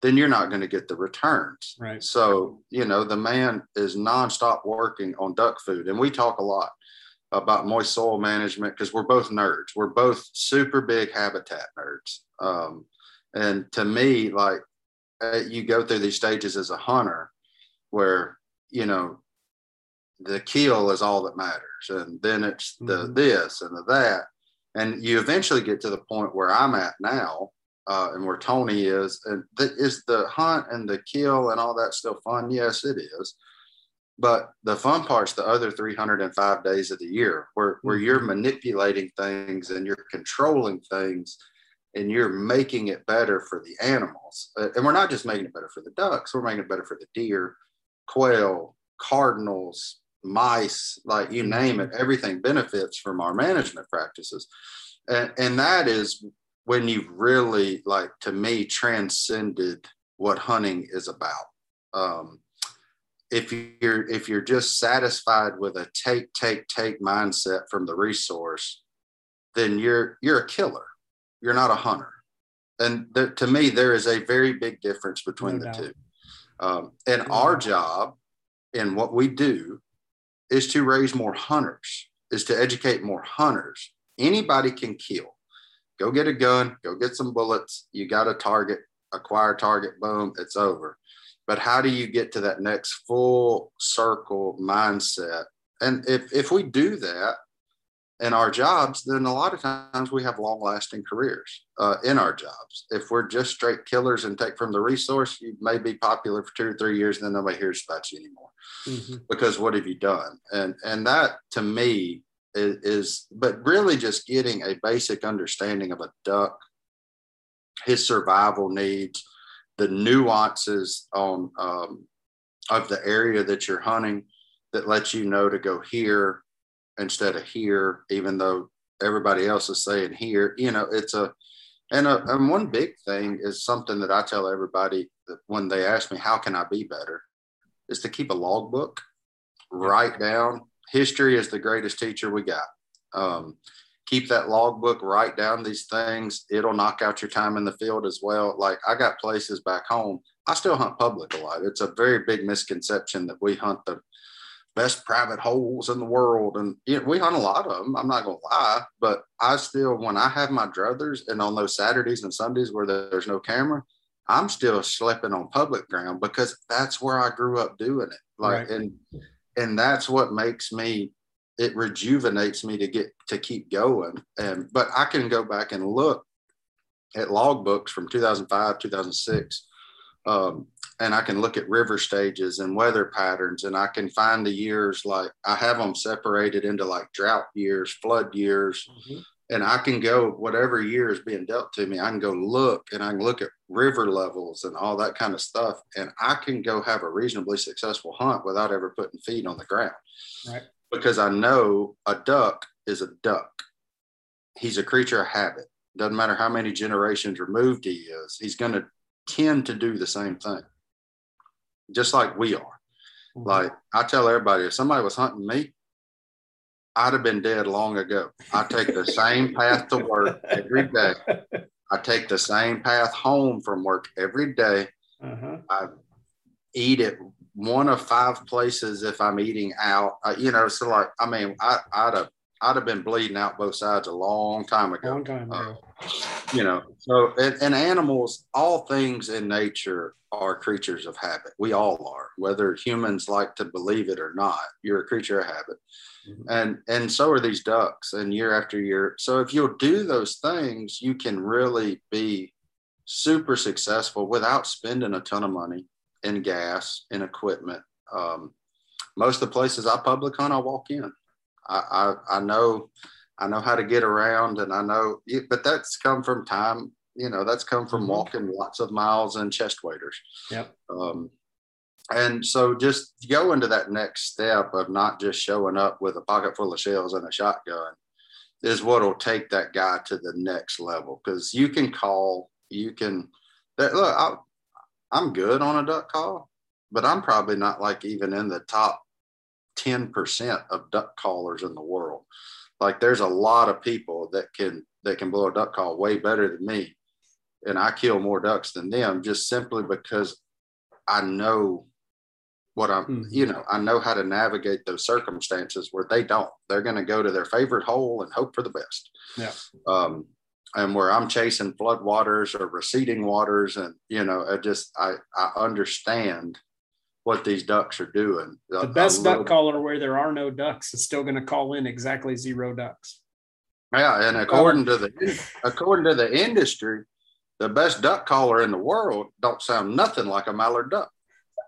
then you're not going to get the returns. Right. So you know the man is nonstop working on duck food and we talk a lot about moist soil management because we're both nerds. We're both super big habitat nerds. Um, and to me like uh, you go through these stages as a hunter where you know the kill is all that matters and then it's the mm-hmm. this and the that. And you eventually get to the point where i'm at now uh, and where tony is and th- is the hunt and the kill and all that still fun yes it is but the fun part's the other 305 days of the year where, where you're mm-hmm. manipulating things and you're controlling things and you're making it better for the animals uh, and we're not just making it better for the ducks we're making it better for the deer quail cardinals mice, like you name it, everything benefits from our management practices. And, and that is when you've really, like, to me, transcended what hunting is about. Um, if you're if you're just satisfied with a take take take mindset from the resource then you're you're a killer you're not a hunter and there, to me there is a very big difference between no the doubt. two um, and no our doubt. job and what we do is to raise more hunters, is to educate more hunters. Anybody can kill. Go get a gun, go get some bullets. You got a target, acquire target, boom, it's over. But how do you get to that next full circle mindset? And if, if we do that, in our jobs, then a lot of times we have long lasting careers uh, in our jobs. If we're just straight killers and take from the resource, you may be popular for two or three years, and then nobody hears about you anymore mm-hmm. because what have you done? And and that to me is, is, but really just getting a basic understanding of a duck, his survival needs, the nuances on um, of the area that you're hunting that lets you know to go here instead of here, even though everybody else is saying here. You know, it's a and a, and one big thing is something that I tell everybody that when they ask me how can I be better, is to keep a logbook, write down. History is the greatest teacher we got. Um, keep that logbook, write down these things. It'll knock out your time in the field as well. Like I got places back home. I still hunt public a lot. It's a very big misconception that we hunt the best private holes in the world. And you know, we hunt a lot of them. I'm not going to lie, but I still, when I have my druthers and on those Saturdays and Sundays where there's no camera, I'm still slipping on public ground because that's where I grew up doing it. Like, right. and, and that's what makes me, it rejuvenates me to get, to keep going. And, but I can go back and look at logbooks from 2005, 2006. Um, and I can look at river stages and weather patterns, and I can find the years like I have them separated into like drought years, flood years, mm-hmm. And I can go whatever year is being dealt to me. I can go look and I can look at river levels and all that kind of stuff, and I can go have a reasonably successful hunt without ever putting feet on the ground. Right. Because I know a duck is a duck. He's a creature of habit. Doesn't matter how many generations removed he is, he's going to tend to do the same thing just like we are. Mm-hmm. Like I tell everybody, if somebody was hunting me, I'd have been dead long ago. I take the same path to work every day. I take the same path home from work every day. Uh-huh. I eat at one of five places if I'm eating out. Uh, you know, so like I mean, I, I'd have I'd have been bleeding out both sides a long time ago. Long time ago. Uh, you know, so and, and, animals, all things in nature are creatures of habit. We all are, whether humans like to believe it or not. You're a creature of habit. And and so are these ducks. And year after year, so if you'll do those things, you can really be super successful without spending a ton of money in gas in equipment. Um, most of the places I public hunt, I walk in. I, I, I know I know how to get around, and I know, but that's come from time. You know, that's come from mm-hmm. walking lots of miles and chest waders. Yep. Um, and so just go into that next step of not just showing up with a pocket full of shells and a shotgun is what will take that guy to the next level. Because you can call you can look I, i'm good on a duck call but i'm probably not like even in the top 10% of duck callers in the world. Like there's a lot of people that can that can blow a duck call way better than me and i kill more ducks than them just simply because i know what i'm mm-hmm. you know i know how to navigate those circumstances where they don't they're going to go to their favorite hole and hope for the best yeah um and where i'm chasing flood waters or receding waters and you know i just i i understand what these ducks are doing. The best duck caller where there are no ducks is still going to call in exactly zero ducks. Yeah, and according to the according to the industry, the best duck caller in the world don't sound nothing like a mallard duck.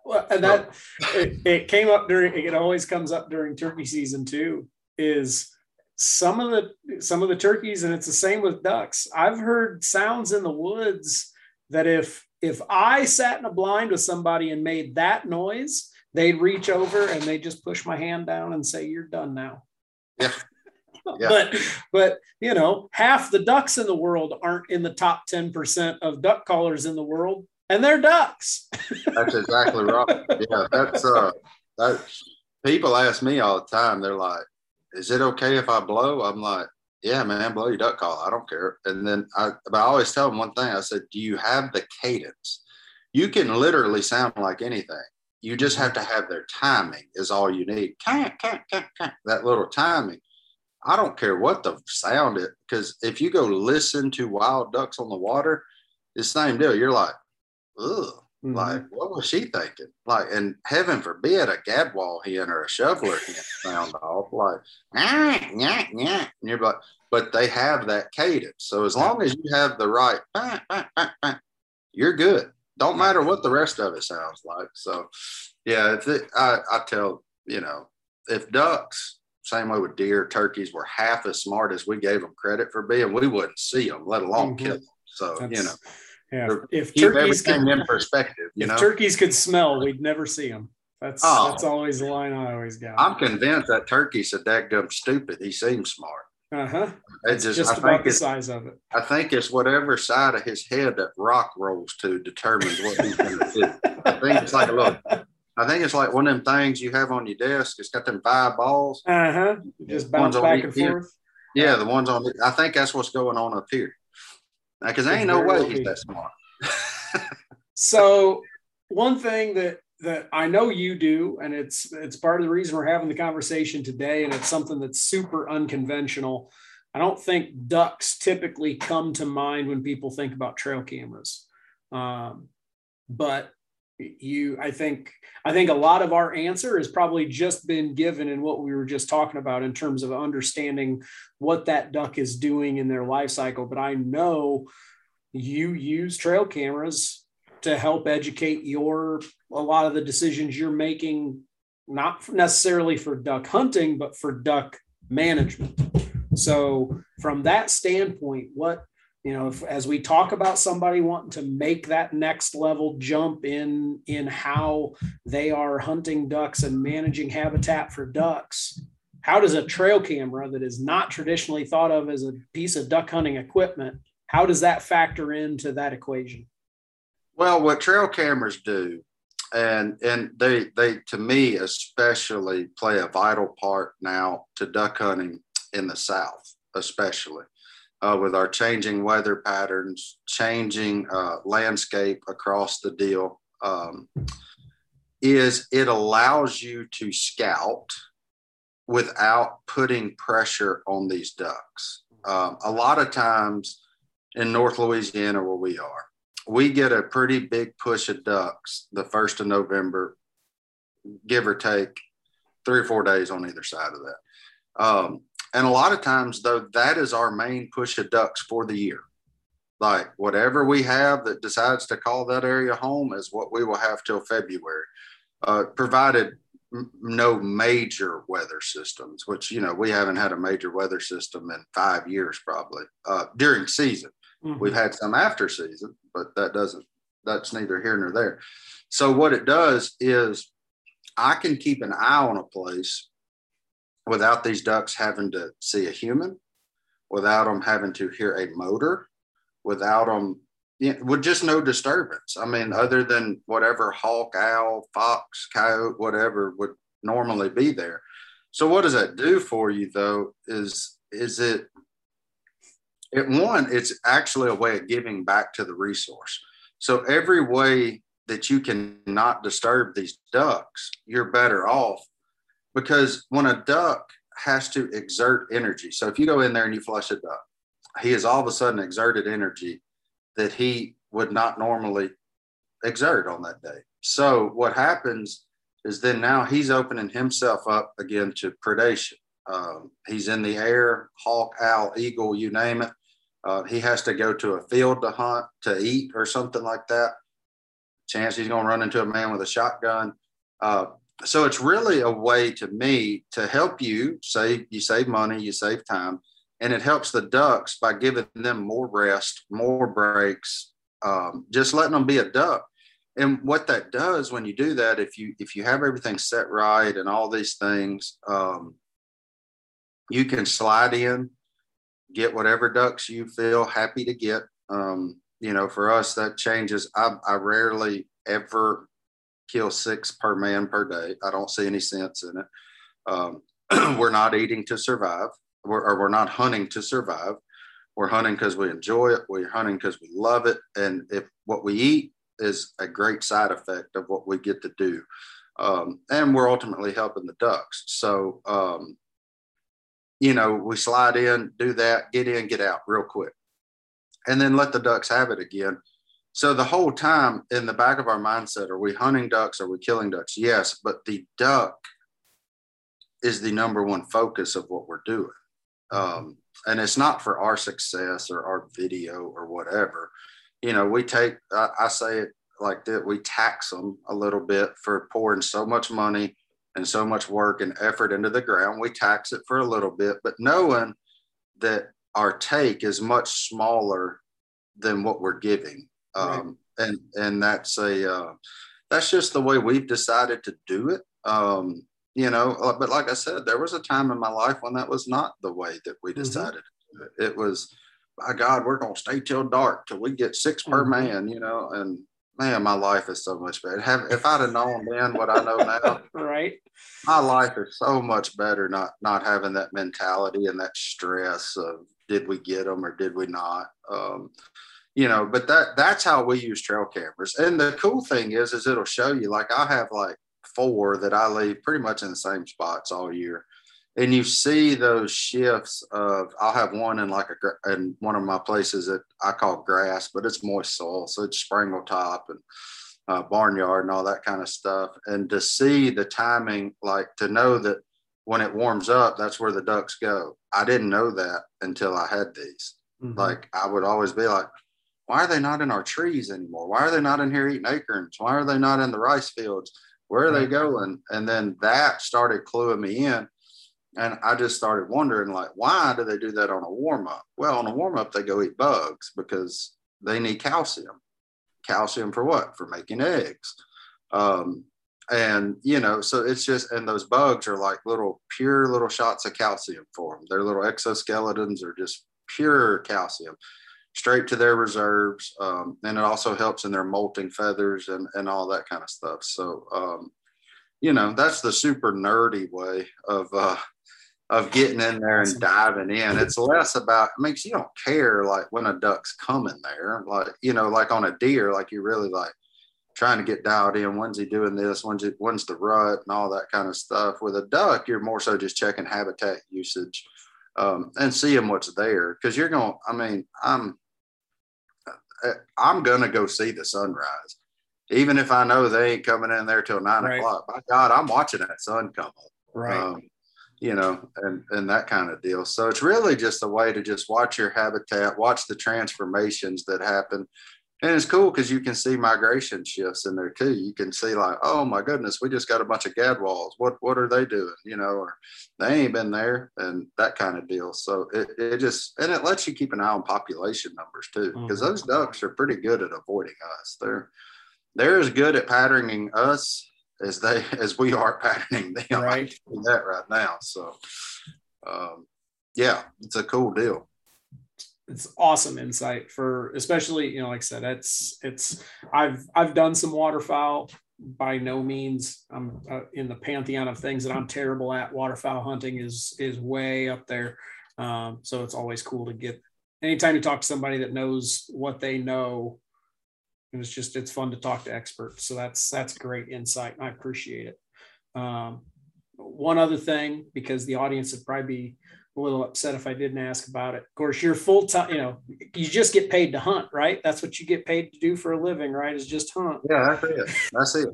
Well, and that it, it came up during it always comes up during turkey season too. Is some of the some of the turkeys, and it's the same with ducks. I've heard sounds in the woods that if if I sat in a blind with somebody and made that noise, they'd reach over and they just push my hand down and say, "You're done now." Yeah. yeah. but but you know, half the ducks in the world aren't in the top ten percent of duck callers in the world, and they're ducks. that's exactly right. Yeah, that's uh, that. People ask me all the time. They're like, "Is it okay if I blow?" I'm like, yeah, man, blow your duck call. I don't care. And then I, but I always tell them one thing. I said, do you have the cadence? You can literally sound like anything. You just have to have their timing is all you need. That little timing. I don't care what the sound is because if you go listen to wild ducks on the water, it's the same deal. You're like, ugh, Mm-hmm. Like, what was she thinking? Like, and heaven forbid a gadwall hen or a shoveler hen sound off like, ah, yeah, yeah. And you're like, but they have that cadence. So as long as you have the right, bah, bah, bah, you're good. Don't matter what the rest of it sounds like. So, yeah, if it, I, I tell you know, if ducks, same way with deer, turkeys, were half as smart as we gave them credit for being, we wouldn't see them, let alone mm-hmm. kill them. So, That's, you know yeah, if turkeys could, in perspective, you if know, turkeys could smell, we'd never see them. That's oh, that's always the line I always got. I'm convinced that turkey's a dadgum stupid. He seems smart. Uh huh. It's just, just about the size of it. I think it's whatever side of his head that rock rolls to determines what he's going to do. I think it's like a little. I think it's like one of them things you have on your desk. It's got them five balls. Uh huh. Just bounce back and forth. Yeah, the ones on. I think that's what's going on up here because there ain't no way he's that smart. so one thing that that I know you do, and it's it's part of the reason we're having the conversation today, and it's something that's super unconventional. I don't think ducks typically come to mind when people think about trail cameras, um, but you i think i think a lot of our answer has probably just been given in what we were just talking about in terms of understanding what that duck is doing in their life cycle. But i know you use trail cameras to help educate your a lot of the decisions you're making not necessarily for duck hunting but for duck management. So from that standpoint what you know if, as we talk about somebody wanting to make that next level jump in in how they are hunting ducks and managing habitat for ducks how does a trail camera that is not traditionally thought of as a piece of duck hunting equipment how does that factor into that equation? Well what trail cameras do and and they they to me especially play a vital part now to duck hunting in the south especially uh, with our changing weather patterns, changing uh, landscape across the deal, um, is it allows you to scout without putting pressure on these ducks. Um, a lot of times in North Louisiana, where we are, we get a pretty big push of ducks the first of November, give or take three or four days on either side of that. Um, and a lot of times, though, that is our main push of ducks for the year. Like whatever we have that decides to call that area home is what we will have till February, uh, provided m- no major weather systems, which, you know, we haven't had a major weather system in five years probably uh, during season. Mm-hmm. We've had some after season, but that doesn't, that's neither here nor there. So what it does is I can keep an eye on a place without these ducks having to see a human, without them having to hear a motor, without them you know, with just no disturbance. I mean, other than whatever hawk, owl, fox, coyote, whatever would normally be there. So what does that do for you though? Is is it it one, it's actually a way of giving back to the resource. So every way that you can not disturb these ducks, you're better off because when a duck has to exert energy, so if you go in there and you flush a duck, he has all of a sudden exerted energy that he would not normally exert on that day. So what happens is then now he's opening himself up again to predation. Um, he's in the air, hawk, owl, eagle, you name it. Uh, he has to go to a field to hunt, to eat, or something like that. Chance he's going to run into a man with a shotgun. Uh, so it's really a way to me to help you save you save money you save time and it helps the ducks by giving them more rest more breaks um, just letting them be a duck. And what that does when you do that if you if you have everything set right and all these things um, you can slide in get whatever ducks you feel happy to get. Um, you know for us that changes I, I rarely ever kill six per man per day. I don't see any sense in it. Um, we're not eating to survive, we're, or we're not hunting to survive. We're hunting because we enjoy it. We're hunting because we love it. And if what we eat is a great side effect of what we get to do, um, and we're ultimately helping the ducks. So, um, you know, we slide in, do that, get in, get out real quick, and then let the ducks have it again so the whole time in the back of our mindset, are we hunting ducks? Are we killing ducks? Yes, but the duck is the number one focus of what we're doing. Um, and it's not for our success or our video or whatever. You know, we take, I, I say it like that, we tax them a little bit for pouring so much money and so much work and effort into the ground. We tax it for a little bit, but knowing that our take is much smaller than what we're giving um, right. and and that's a uh, that's just the way we've decided to do it. Um, you know, uh, but like I said, there was a time in my life when that was not the way that we mm-hmm. decided. Mm-hmm. It. it was, by God, we're gonna stay till dark till we get 6 mm-hmm. per man. You know, and man, my life is so much better. Have if I'd have known then what I know now, right? My life is so much better not not having that mentality and that stress of did we get them or did we not. Um, you know but that that's how we use trail cameras. And the cool thing is is it'll show you like i have like four that i leave pretty much in the same spots all year. And you see those shifts of i'll have one in like a in one of my places that i call grass but it's moist soil so it's sprangletop and uh, barnyard and all that kind of stuff. And to see the timing like to know that when it warms up that's where the ducks go. I didn't know that until i had these. Mm-hmm. like i would always be like why are they not in our trees anymore? Why are they not in here eating acorns? Why are they not in the rice fields? Where are they going? And then that started cluing me in. And I just started wondering, like, why do they do that on a warm up? Well, on a warm up, they go eat bugs because they need calcium. Calcium for what? For making eggs. Um, and you know, so it's just, and those bugs are like little pure little shots of calcium for them. Their little exoskeletons are just pure calcium straight to their reserves. Um, and it also helps in their molting feathers and, and all that kind of stuff. So, um, you know, that's the super nerdy way of, uh, of getting in there and diving in. It's less about, I mean, you don't care like when a duck's coming there, like, you know, like on a deer, like you're really like, trying to get dialed in. When's he doing this? When's it, when's the rut and all that kind of stuff. With a duck, you're more so just checking habitat usage um, and seeing what's there because you're going, to I mean, I'm uh, I'm gonna go see the sunrise, even if I know they ain't coming in there till nine right. o'clock. My God, I'm watching that sun come up. Right. Um, you know, and and that kind of deal. So it's really just a way to just watch your habitat, watch the transformations that happen, and it's cool because you can see migration shifts in there too. You can see like, oh my goodness, we just got a bunch of gadwalls. What what are they doing? You know, or they ain't been there, and that kind of deal. So it, it just and it lets you keep an eye on population numbers too, because mm-hmm. those ducks are pretty good at avoiding us. They're they're as good at patterning us as they as we are patterning them. Right. that right now. So um, yeah, it's a cool deal it's awesome insight for especially you know like i said it's it's i've i've done some waterfowl. By no means i'm uh, in the pantheon of things that i'm terrible at. Waterfowl hunting is is way up there. Um, so it's always cool to get anytime you talk to somebody that knows what they know and it's just it's fun to talk to experts. So that's that's great insight. I appreciate it. Um, one other thing because the audience would probably be a little upset if I didn't ask about it. Of course, you're full time, you know, you just get paid to hunt, right? That's what you get paid to do for a living, right? Is just hunt. Yeah, that's it. That's it.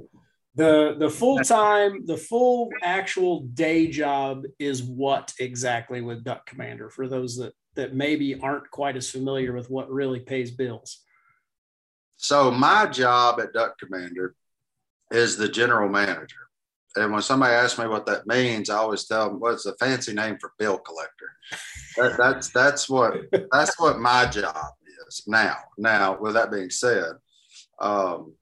The the full time, the full actual day job is what exactly with Duck Commander for those that that maybe aren't quite as familiar with what really pays bills. So my job at Duck Commander is the general manager and when somebody asks me what that means, I always tell them, "What's well, a fancy name for bill collector?" That, that's that's what that's what my job is now. Now, with that being said, um,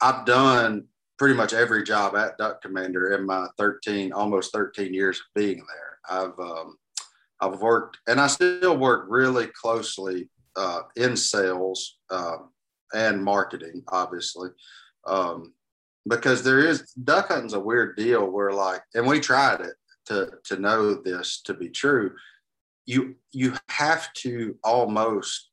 I've done pretty much every job at Duck Commander in my 13, almost 13 years of being there. I've um, I've worked, and I still work really closely uh, in sales um, and marketing, obviously. Um, because there is duck hunting's a weird deal where like and we tried it to to know this to be true you you have to almost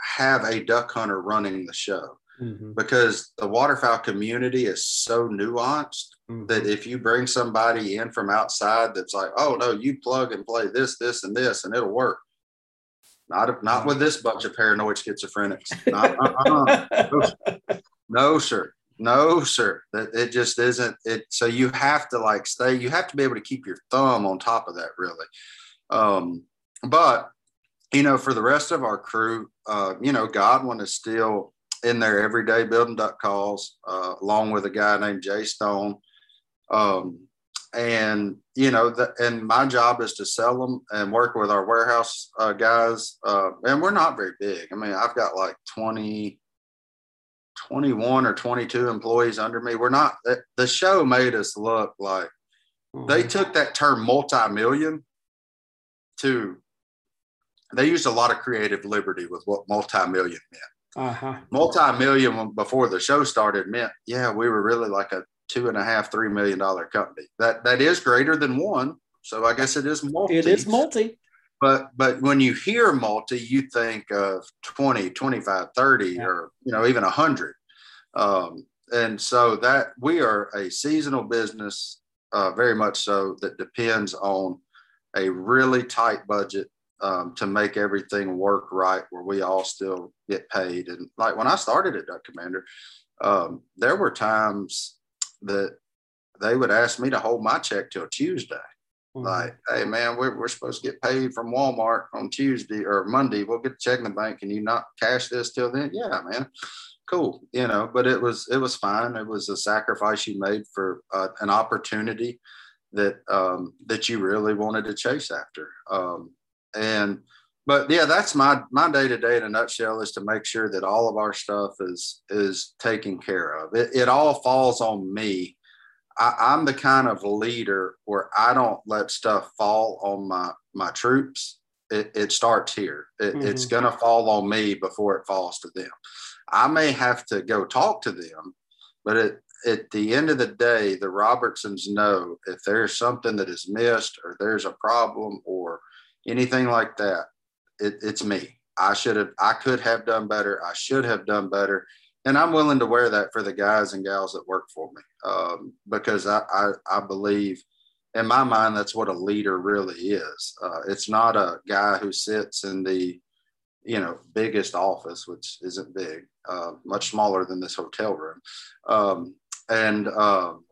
have a duck hunter running the show mm-hmm. because the waterfowl community is so nuanced mm-hmm. that if you bring somebody in from outside that's like oh no you plug and play this this and this and it'll work not not with this bunch of paranoid schizophrenics not, uh-uh. no, no sir no, sir. That it just isn't it. So you have to like stay, you have to be able to keep your thumb on top of that, really. Um, but you know, for the rest of our crew, uh, you know, Godwin is still in there every day building duck calls, uh, along with a guy named Jay Stone. Um, and you know, the, and my job is to sell them and work with our warehouse uh, guys. Uh, and we're not very big. I mean, I've got like 20, 21 or 22 employees under me. We're not, the show made us look like mm-hmm. they took that term multi-million to, they used a lot of creative liberty with what multi-million meant. Uh-huh. Multi-million before the show started meant, yeah, we were really like a two and a half, three million dollar company. That that is greater than one. So I guess it is multi. It is multi but but when you hear multi you think of 20 25 30 yeah. or you know even 100 um, and so that we are a seasonal business uh, very much so that depends on a really tight budget um, to make everything work right where we all still get paid and like when i started at duck commander um, there were times that they would ask me to hold my check till tuesday Mm-hmm. Like, hey man, we're, we're supposed to get paid from Walmart on Tuesday or Monday. We'll get the check in the bank. Can you not cash this till then? Yeah, man. Cool. You know, but it was it was fine. It was a sacrifice you made for uh, an opportunity that um, that you really wanted to chase after. Um, and but yeah, that's my my day to day in a nutshell is to make sure that all of our stuff is is taken care of. It, it all falls on me I, am the kind of leader where I don't let stuff fall on my my troops. It, it starts here. It, mm-hmm. It's going to fall on me before it falls to them. I may have to go talk to them, but it, at the end of the day, the Robertsons know if there's something that is missed or there's a problem or anything like that, it, it's me. I should have, I could have done better. I should have done better. and I'm willing to wear that for the guys and gals that work for me um, because I, I, I believe in my mind that's what a leader really is. Uh, it's not a guy who sits in the you know biggest office, which isn't big, uh, much smaller than this hotel room, um, and um,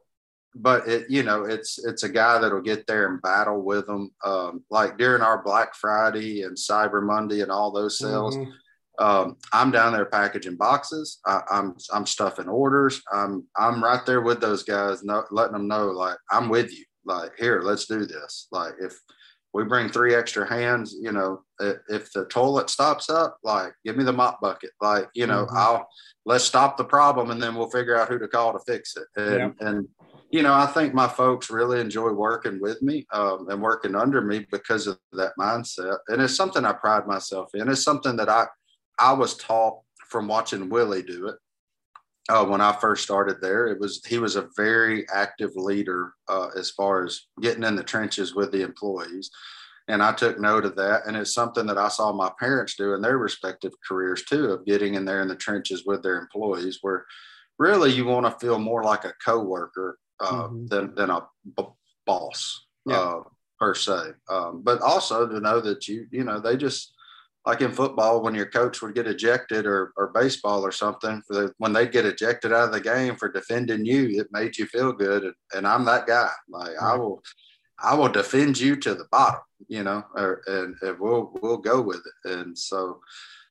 but it you know it's it's a guy that'll get there and battle with them um, like during our black friday and cyber monday and all those sales mm-hmm um, I'm down there packaging boxes. I, am I'm, I'm stuffing orders. I'm I'm right there with those guys, no, letting them know like I'm with you. Like here, let's do this. Like if we bring three extra hands, you know, if, the toilet stops up, like give me the mop bucket. Like you know, mm-hmm. I'll let's stop the problem and then we'll figure out who to call to fix it. And yeah. and you know, I think my folks really enjoy working with me um, and working under me because of that mindset. And it's something I pride myself in. It's something that I I was taught from watching Willie do it. Uh, when I first started there, it was he was a very active leader uh, as far as getting in the trenches with the employees, and I took note of that. And it's something that I saw my parents do in their respective careers too, of getting in there in the trenches with their employees, where really you want to feel more like a coworker uh, mm-hmm. than than a b- boss yeah. Uh, per se. Um, but also to know that you you know they just like in football when your coach would get ejected or, or baseball or something for the, when they get ejected out of the game for defending you it made you feel good. And, and i'm that guy. Like right. i will i will defend you to the bottom you know or, and, and we'll we'll go with it. And so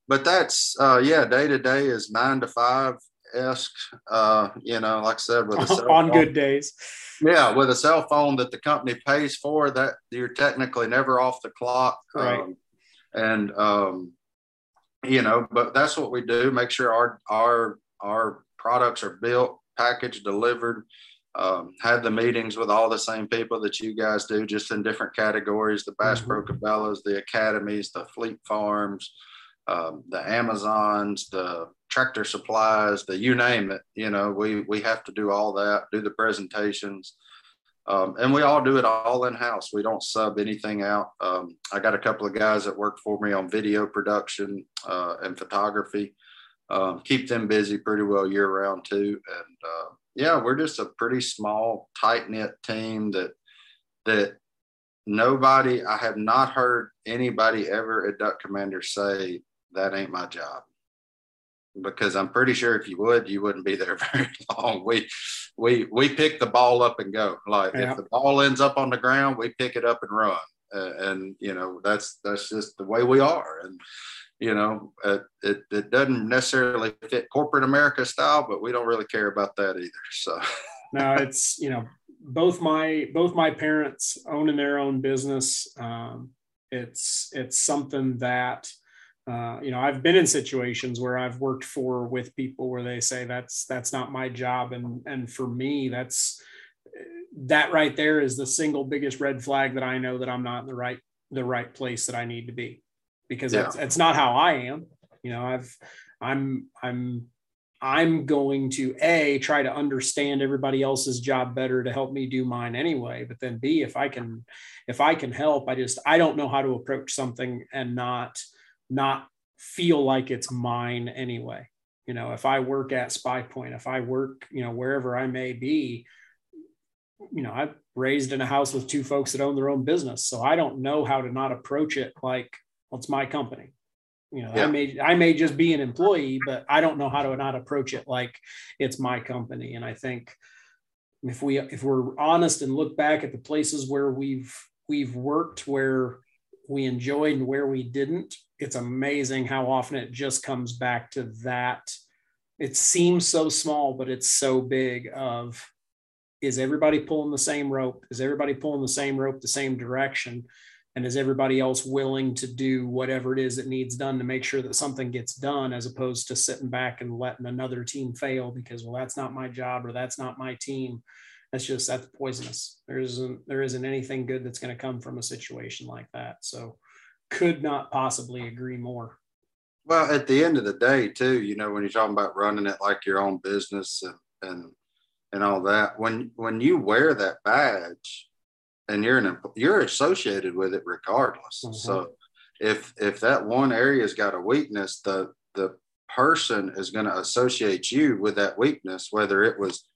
but that's uh yeah day to day is nine to five esque uh you know like i said with a on phone. good days. Yeah with a cell phone that the company pays for that you're technically never off the clock right. um, and um, you know, but that's what we do. Make sure our our our products are built, packaged, delivered. Um, had the meetings with all the same people that you guys do, just in different categories: the Bass mm-hmm. Pro Cabela's, the academies, the Fleet Farms, um, the Amazons, the Tractor Supplies, the you name it. You know, we we have to do all that, do the presentations. Um, and we all do it all in house. We don't sub anything out. Um, I got a couple of guys that work for me on video production uh, and photography. Um, keep them busy pretty well year round too. And uh, yeah, we're just a pretty small, tight knit team that that nobody. I have not heard anybody ever at Duck Commander say that ain't my job because I'm pretty sure if you would, you wouldn't be there very long. We we we pick the ball up and go. Like yeah. if the ball ends up on the ground, we pick it up and run. Uh, and you know that's that's just the way we are. And you know it, it, it doesn't necessarily fit corporate America style, but we don't really care about that either. So now it's you know both my both my parents owning their own business. Um, it's it's something that uh, you know i've been in situations where i've worked for with people where they say that's that's not my job and and for me that's that right there is the single biggest red flag that i know that i'm not in the right the right place that i need to be because yeah. it's, it's not how i am you know i've i'm i'm i'm going to a try to understand everybody else's job better to help me do mine anyway but then b if i can if i can help i just i don't know how to approach something and not not feel like it's mine anyway. You know, if I work at Spy Point, if I work, you know, wherever I may be, you know, I'm raised in a house with two folks that own their own business. So I don't know how to not approach it like, well, it's my company. You know, yeah. I may I may just be an employee, but I don't know how to not approach it like it's my company. And I think if we if we're honest and look back at the places where we've we've worked where we enjoyed and where we didn't, it's amazing how often it just comes back to that. It seems so small, but it's so big of is everybody pulling the same rope? Is everybody pulling the same rope the same direction? And is everybody else willing to do whatever it is that needs done to make sure that something gets done as opposed to sitting back and letting another team fail because, well, that's not my job or that's not my team. That's just, that's poisonous. There isn't, there isn't anything good that's going to come from a situation like that. So could not possibly agree more. Well, at the end of the day, too, you know, when you're talking about running it like your own business and and, and all that, when when you wear that badge and you're an you're associated with it regardless. Mm-hmm. So if if that one area's got a weakness, the the person is going to associate you with that weakness, whether it was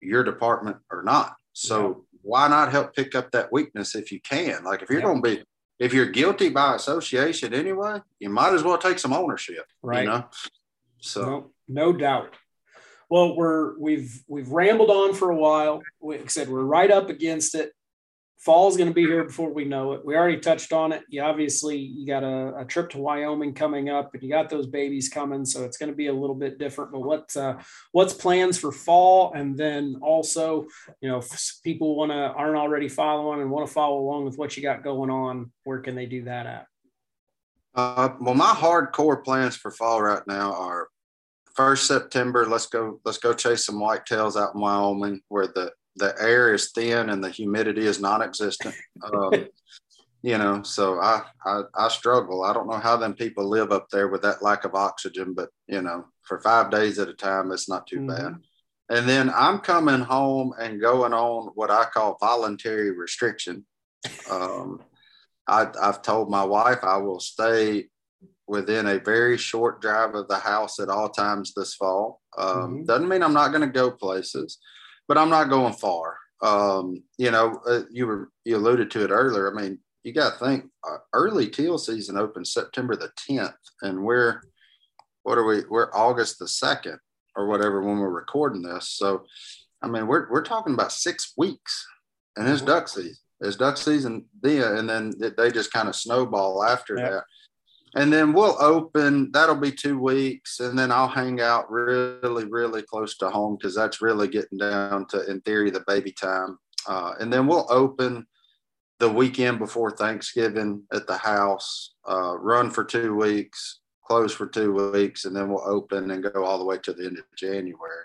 your department or not. So yeah. why not help pick up that weakness if you can? Like if you're yeah. going to be, if you're guilty by association anyway, you might as well take some ownership. Right. You know? So no, no doubt. Well, we're we've we've rambled on for a while. We like said we're right up against it fall's going to be here before we know it. We already touched on it. You obviously you got a, a, trip to Wyoming coming up, and you got those babies coming, so it's going to be a little bit different. But what's uh, what's plans for fall, and then also, you know, if people want to aren't already following and want to follow along with what you got going on, where can they do that at? Uh, well, my hardcore plans for fall right now are first September. Let's go. Let's go chase some whitetails out in Wyoming, where the the air is thin and the humidity is non-existent. Um, you know, so I, I, I struggle. I don't know how them people live up there with that lack of oxygen, but you know, for five days at a time, it's not too mm-hmm. bad. And then I'm coming home and going on what I call voluntary restriction. Um, I, I've told my wife I will stay within a very short drive of the house at all times this fall. Um, mm-hmm. Doesn't mean I'm not going to go places but I'm not going far. Um, you know, uh, you were you alluded to it earlier. I mean, you got to think uh, early teal season opens September the 10th, and we're what are we? We're August the second or whatever when we're recording this. So, I mean, we're we're talking about six weeks, and it's duck season. It's duck season then, and then they just kind of snowball after that and then we'll open that'll be two weeks and then i'll hang out really really close to home because that's really getting down to in theory the baby time. Uh, and then we'll open the weekend before thanksgiving at the house uh, run for two weeks close for two weeks and then we'll open and go all the way to the end of january.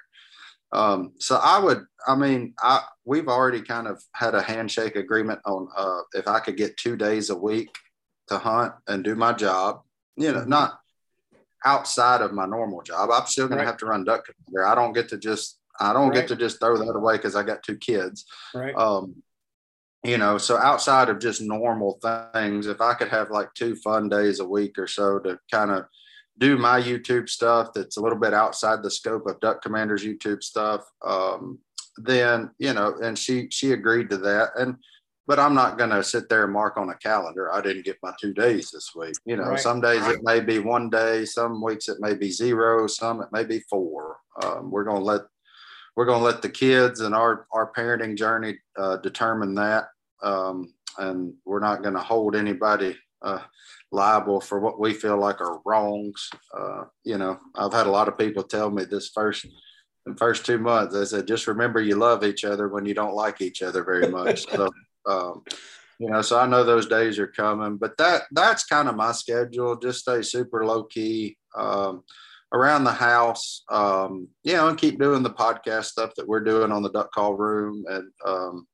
Um, so i would i mean i we've already kind of had a handshake agreement on uh, if i could get two days a week to hunt and do my job. You know, mm-hmm. not outside of my normal job. I'm still going right. to have to run duck commander. I don't get to just I don't right. get to just throw that away because I got two kids. Right. Um, you know, so outside of just normal things, if I could have like two fun days a week or so to kind of do my YouTube stuff that's a little bit outside the scope of Duck Commander's YouTube stuff, um, then you know, and she she agreed to that, and but I'm not going to sit there and mark on a calendar. I didn't get my two days this week. You know, right. some days it may be one day, some weeks it may be zero, some it may be four. Um, we're going to let we're going to let the kids and our our parenting journey uh, determine that, um, and we're not going to hold anybody uh, liable for what we feel like are wrongs. Uh, you know, I've had a lot of people tell me this first the first two months. I said, just remember you love each other when you don't like each other very much. So um, you know, so I know those days are coming, but that that's kind of my schedule. Just stay super low key um, around the house, um, you know, and keep doing the podcast stuff that we're doing on the duck call room, and um,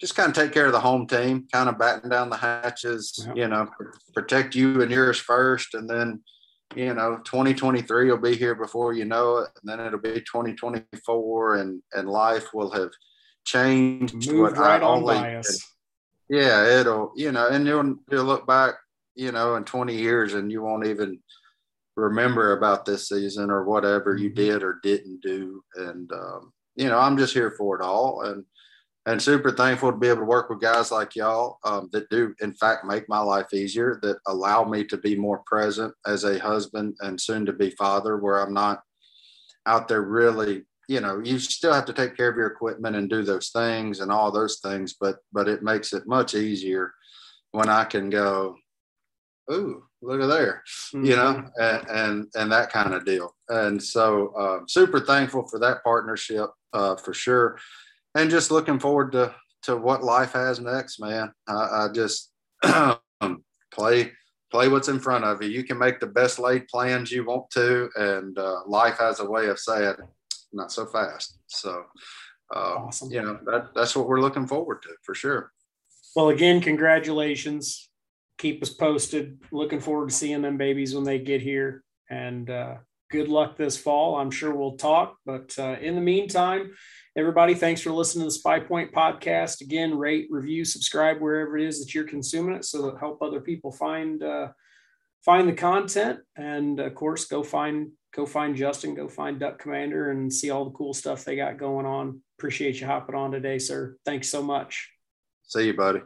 just kind of take care of the home team, kind of batten down the hatches, yeah. you know, protect you and yours first, and then you know 2023 will be here before you know it and then it'll be 2024 and and life will have changed Moved right I on by us. Yeah, it'll you know, and you'll you'll look back, you know, in 20 years and you won't even remember about this season or whatever you mm-hmm. did or didn't do. And um, you know, I'm just here for it all and and super thankful to be able to work with guys like y'all um, that do in fact make my life easier that allow me to be more present as a husband and soon to be father where i'm not out there really you know you still have to take care of your equipment and do those things and all those things but but it makes it much easier when i can go ooh look at there mm-hmm. you know and, and, and that kind of deal. And so uh, super thankful for that partnership uh, for sure. And just looking forward to to what life has next man. I, I just play play what's in front of you. You can make the best laid plans you want to and uh, life has a way of saying not so fast. So, uh, awesome. you know, that, that's what we're looking forward to for sure. Well, again, congratulations. Keep us posted. Looking forward to seeing them babies when they get here. And uh, good luck this fall. I'm sure we'll talk. But uh, in the meantime, everybody, thanks for listening to the Spy Point podcast. Again, rate, review, subscribe wherever it is that you're consuming it, so that help other people find uh, find the content. And of course, go find go find Justin, go find Duck Commander, and see all the cool stuff they got going on. Appreciate you hopping on today, sir. Thanks so much. See you, buddy.